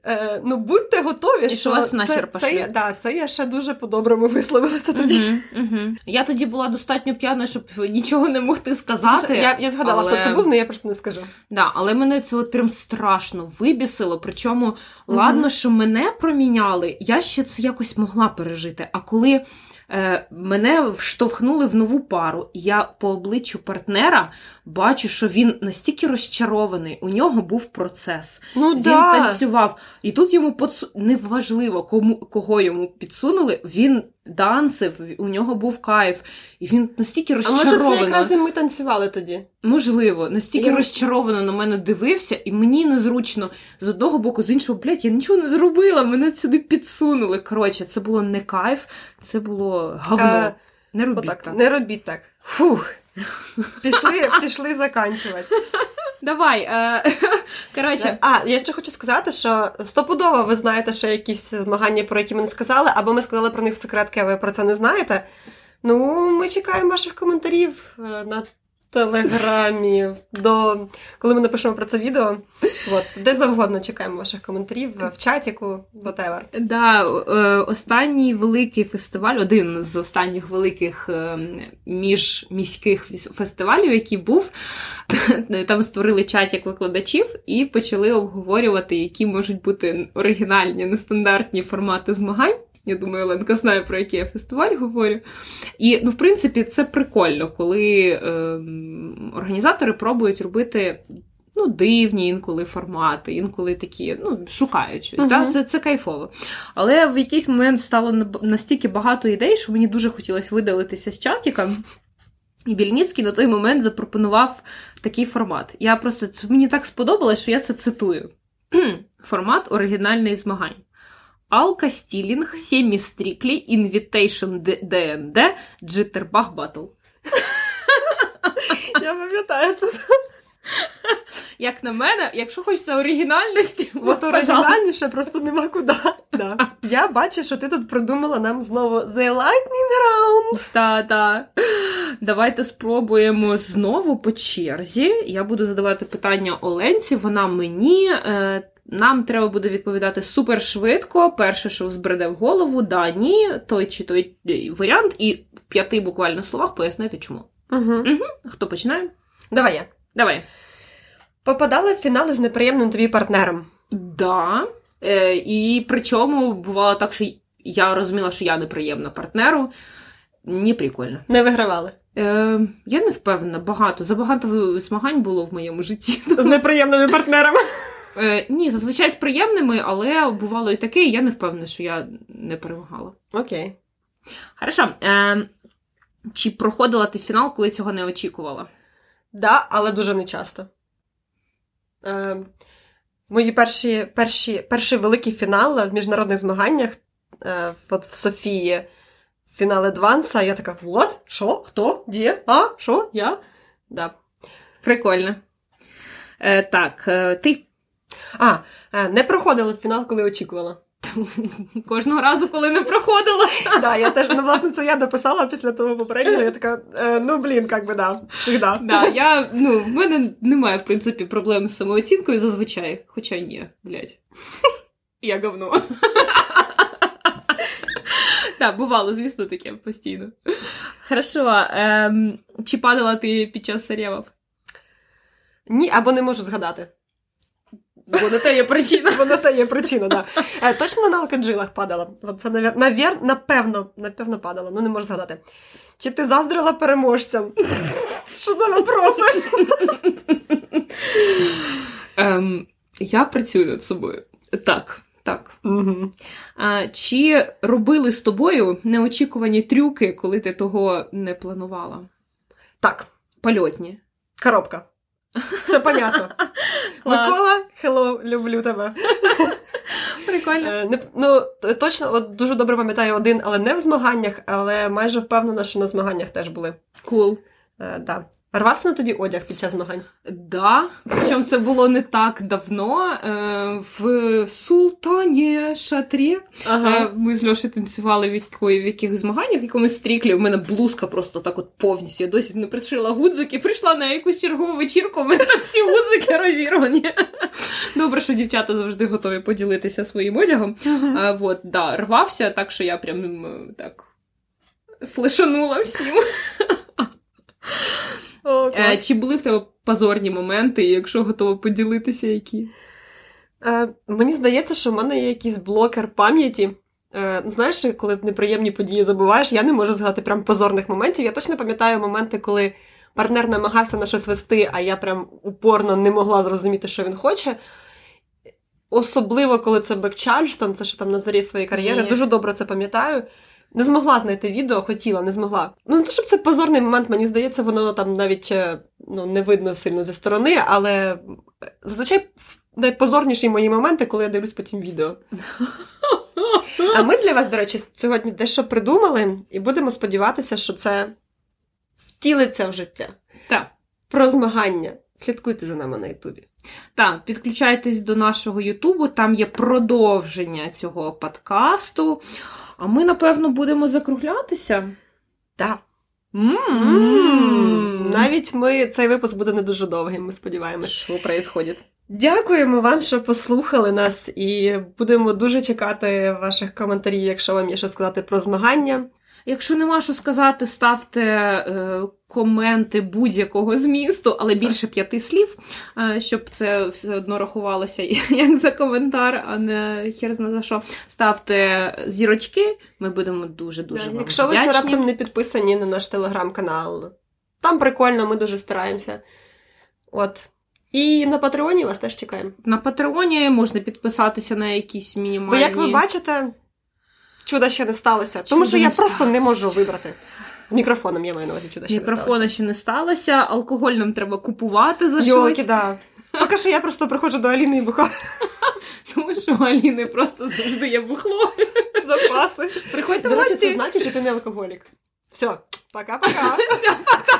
е, ну будьте готові, І що що вас це, нахер це, я, да, це я ще дуже по-доброму висловилася тоді. Угу, угу. Я тоді була достатньо п'яна, щоб нічого не могти сказати. Я, я згадала, але- хто це був, але я просто не скажу. Да, але мене це от прям страшно вибісило. Причому, ладно, що мене проміняли, я ще це якось могла пережити. А коли е, мене вштовхнули в нову пару, я по обличчю партнера бачу, що він настільки розчарований, у нього був процес. Ну Він да. танцював, і тут йому подсу... неважливо, кому кого йому підсунули. Він дансив, у нього був кайф, і він настільки А може це якраз і ми танцювали тоді? Можливо, настільки Я- розчаровано на мене дивився, і мені незручно з одного боку, з іншого, блядь, я нічого не зробила, мене сюди підсунули. Коротше, це було не кайф, це було говно. Е, не робіть Отак, так. не робіть так. Фух. Пішли, пішли заканчувати. Давай. Е... Коротше, А, я ще хочу сказати, що стопудово ви знаєте ще якісь змагання, про які ми не сказали, або ми сказали про них в секретки, а ви про це не знаєте. Ну, ми чекаємо ваших коментарів е, на телеграмі. До коли ми напишемо про це відео, от де завгодно чекаємо ваших коментарів в чатіку, whatever. Да, е, останній великий фестиваль, один з останніх великих е, міжміських фестивалів, який був, там створили чатік викладачів і почали обговорювати, які можуть бути оригінальні, нестандартні формати змагань. Я думаю, Оленка знає, про який я фестиваль говорю. І, ну, в принципі, це прикольно, коли е, організатори пробують робити ну, дивні інколи формати, інколи такі, ну, шукають щось. Мгм. Да? Це, це кайфово. Але в якийсь момент стало настільки багато ідей, що мені дуже хотілося видалитися з чатіка. І Більніцький на той момент запропонував такий формат. Я просто мені так сподобалось, що я це цитую. Формат оригінальних змагань. Алка Stealing, Semi Strictly, Invitation JnJ, Jitterbug Battle. Я пам'ятаю це. Як на мене, якщо хочеться оригінальності, От оригінальніше просто нема куди. Да. Я бачу, що ти тут придумала нам знову The Lightning Round. Та, та. Давайте спробуємо знову по черзі. Я буду задавати питання Оленці, вона мені. Нам треба буде відповідати супер швидко. Перше, що збреде в голову, да, ні, той чи той е, варіант, і в п'яти буквально словах пояснити чому. Угу. Хто починає? Давай я. Давай. Попадала в фінали з неприємним тобі партнером. Да. Е, і причому бувало так, що я розуміла, що я неприємна партнеру. Ні, прикольно. Не вигравали. Е, я не впевнена, багато. Забагато змагань було в моєму житті. З неприємними партнерами. Е, ні, зазвичай з приємними, але бувало і таке, і я не впевнена, що я не перемагала. Окей. Хорошо. Е, чи проходила ти фінал, коли цього не очікувала? Да, але дуже не часто. Е, мої перші, перші, перший великий фінал в міжнародних змаганнях е, от в Софії, фінал Адванса, я така, what? Що? Хто? Де? А? Що? Я? Да. Прикольно. Е, так, е, ти А, е, не проходила фінал, коли очікувала. кожного разу, коли не проходила. Да, я теж, ну, власне, це я дописала після того попереднього. Я така, е, ну блін, як би да, всегда. Да, я, ну, в мене немає, в принципі, проблем з самооцінкою зазвичай. Хоча ні, блядь. Я говно. Так, бувало, звісно, таке постійно. Хорошо. Ем, чи падала ти під час серіалів? Ні, або не можу згадати. Бо на те є причина. Бо на те є причина, да. Е, точно на алкаджилах падала. От це, навер... навер... напевно, напевно падала, ну не можу згадати. Чи ти заздрила переможцям? Що за вопроси? Ем, я працюю над собою. Так, так. Угу. А, чи робили з тобою неочікувані трюки, коли ти того не планувала? Так, Польотні. коробка. Все понятно. Микола, hello, люблю тебе. Прикольно. Е, не, ну, точно, от дуже добре пам'ятаю один, але не в змаганнях, але майже впевнена, що на змаганнях теж були. Кул. Е, да. Рвався на тобі одяг під час змагань? Да, причому це було не так давно. Е, в Султані Шатрі Е, Ми з Льошею танцювали в, якої, в яких змаганнях, в якомусь стріклі. У мене блузка просто так от повністю. Я досі не пришила гудзики. Прийшла на якусь чергову вечірку, у мене там всі гудзики розірвані. Добре, що дівчата завжди готові поділитися своїм одягом. А, вот, да, рвався, так що я прям так флешанула всім. О, Е, чи були в тебе позорні моменти, якщо готова поділитися, які? Е, мені здається, що в мене є якийсь блокер пам'яті. Е, знаєш, коли неприємні події забуваєш, я не можу згадати прям позорних моментів. Я точно пам'ятаю моменти, коли партнер намагався на щось вести, а я прям упорно не могла зрозуміти, що він хоче. Особливо, коли це Бек Чарльстон, це ще там на зарі своєї кар'єри. Дуже добре це пам'ятаю. Не змогла знайти відео, хотіла, не змогла. Ну, не те, щоб це позорний момент, мені здається, воно там навіть е, ну, не видно сильно зі сторони, але зазвичай найпозорніші мої моменти, коли я дивлюсь потім відео. А ми для вас, до речі, сьогодні дещо придумали, і будемо сподіватися, що це втілиться в життя. Так. Про змагання. Слідкуйте за нами на Ютубі. Так, підключайтесь до нашого Ютубу, там є продовження цього подкасту. А ми, напевно, будемо закруглятися. Так. Навіть ми цей випуск буде не дуже довгим, ми сподіваємося. Що відбувається? Дякуємо вам, що послухали нас, і будемо дуже чекати ваших коментарів, якщо вам є що сказати про змагання. Якщо нема що сказати, ставте е, коменти будь-якого змісту, але більше п'яти слів, е, щоб це все одно рахувалося як за коментар, а не хер зна за що. Ставте зірочки, ми будемо дуже дуже вам Якщо ви ще раптом не підписані на наш телеграм-канал, там прикольно, ми дуже стараємося. От. І на Патреоні вас теж чекаємо. На Патреоні можна підписатися на якісь мінімальні... Бо, як ви бачите, чуда ще не сталося. Тому що я не просто не можу вибрати. З мікрофоном я маю на увазі чуда ще не Мікрофона сталося. ще не сталося, алкоголь нам треба купувати за Йолки, щось. да. Поки що я просто приходжу до Аліни і бухаю Тому що у Аліни просто завжди є бухло. запаси. Приходьте в До речі, це значить, що ти не алкоголік. Все, пока-пока. Все, пока.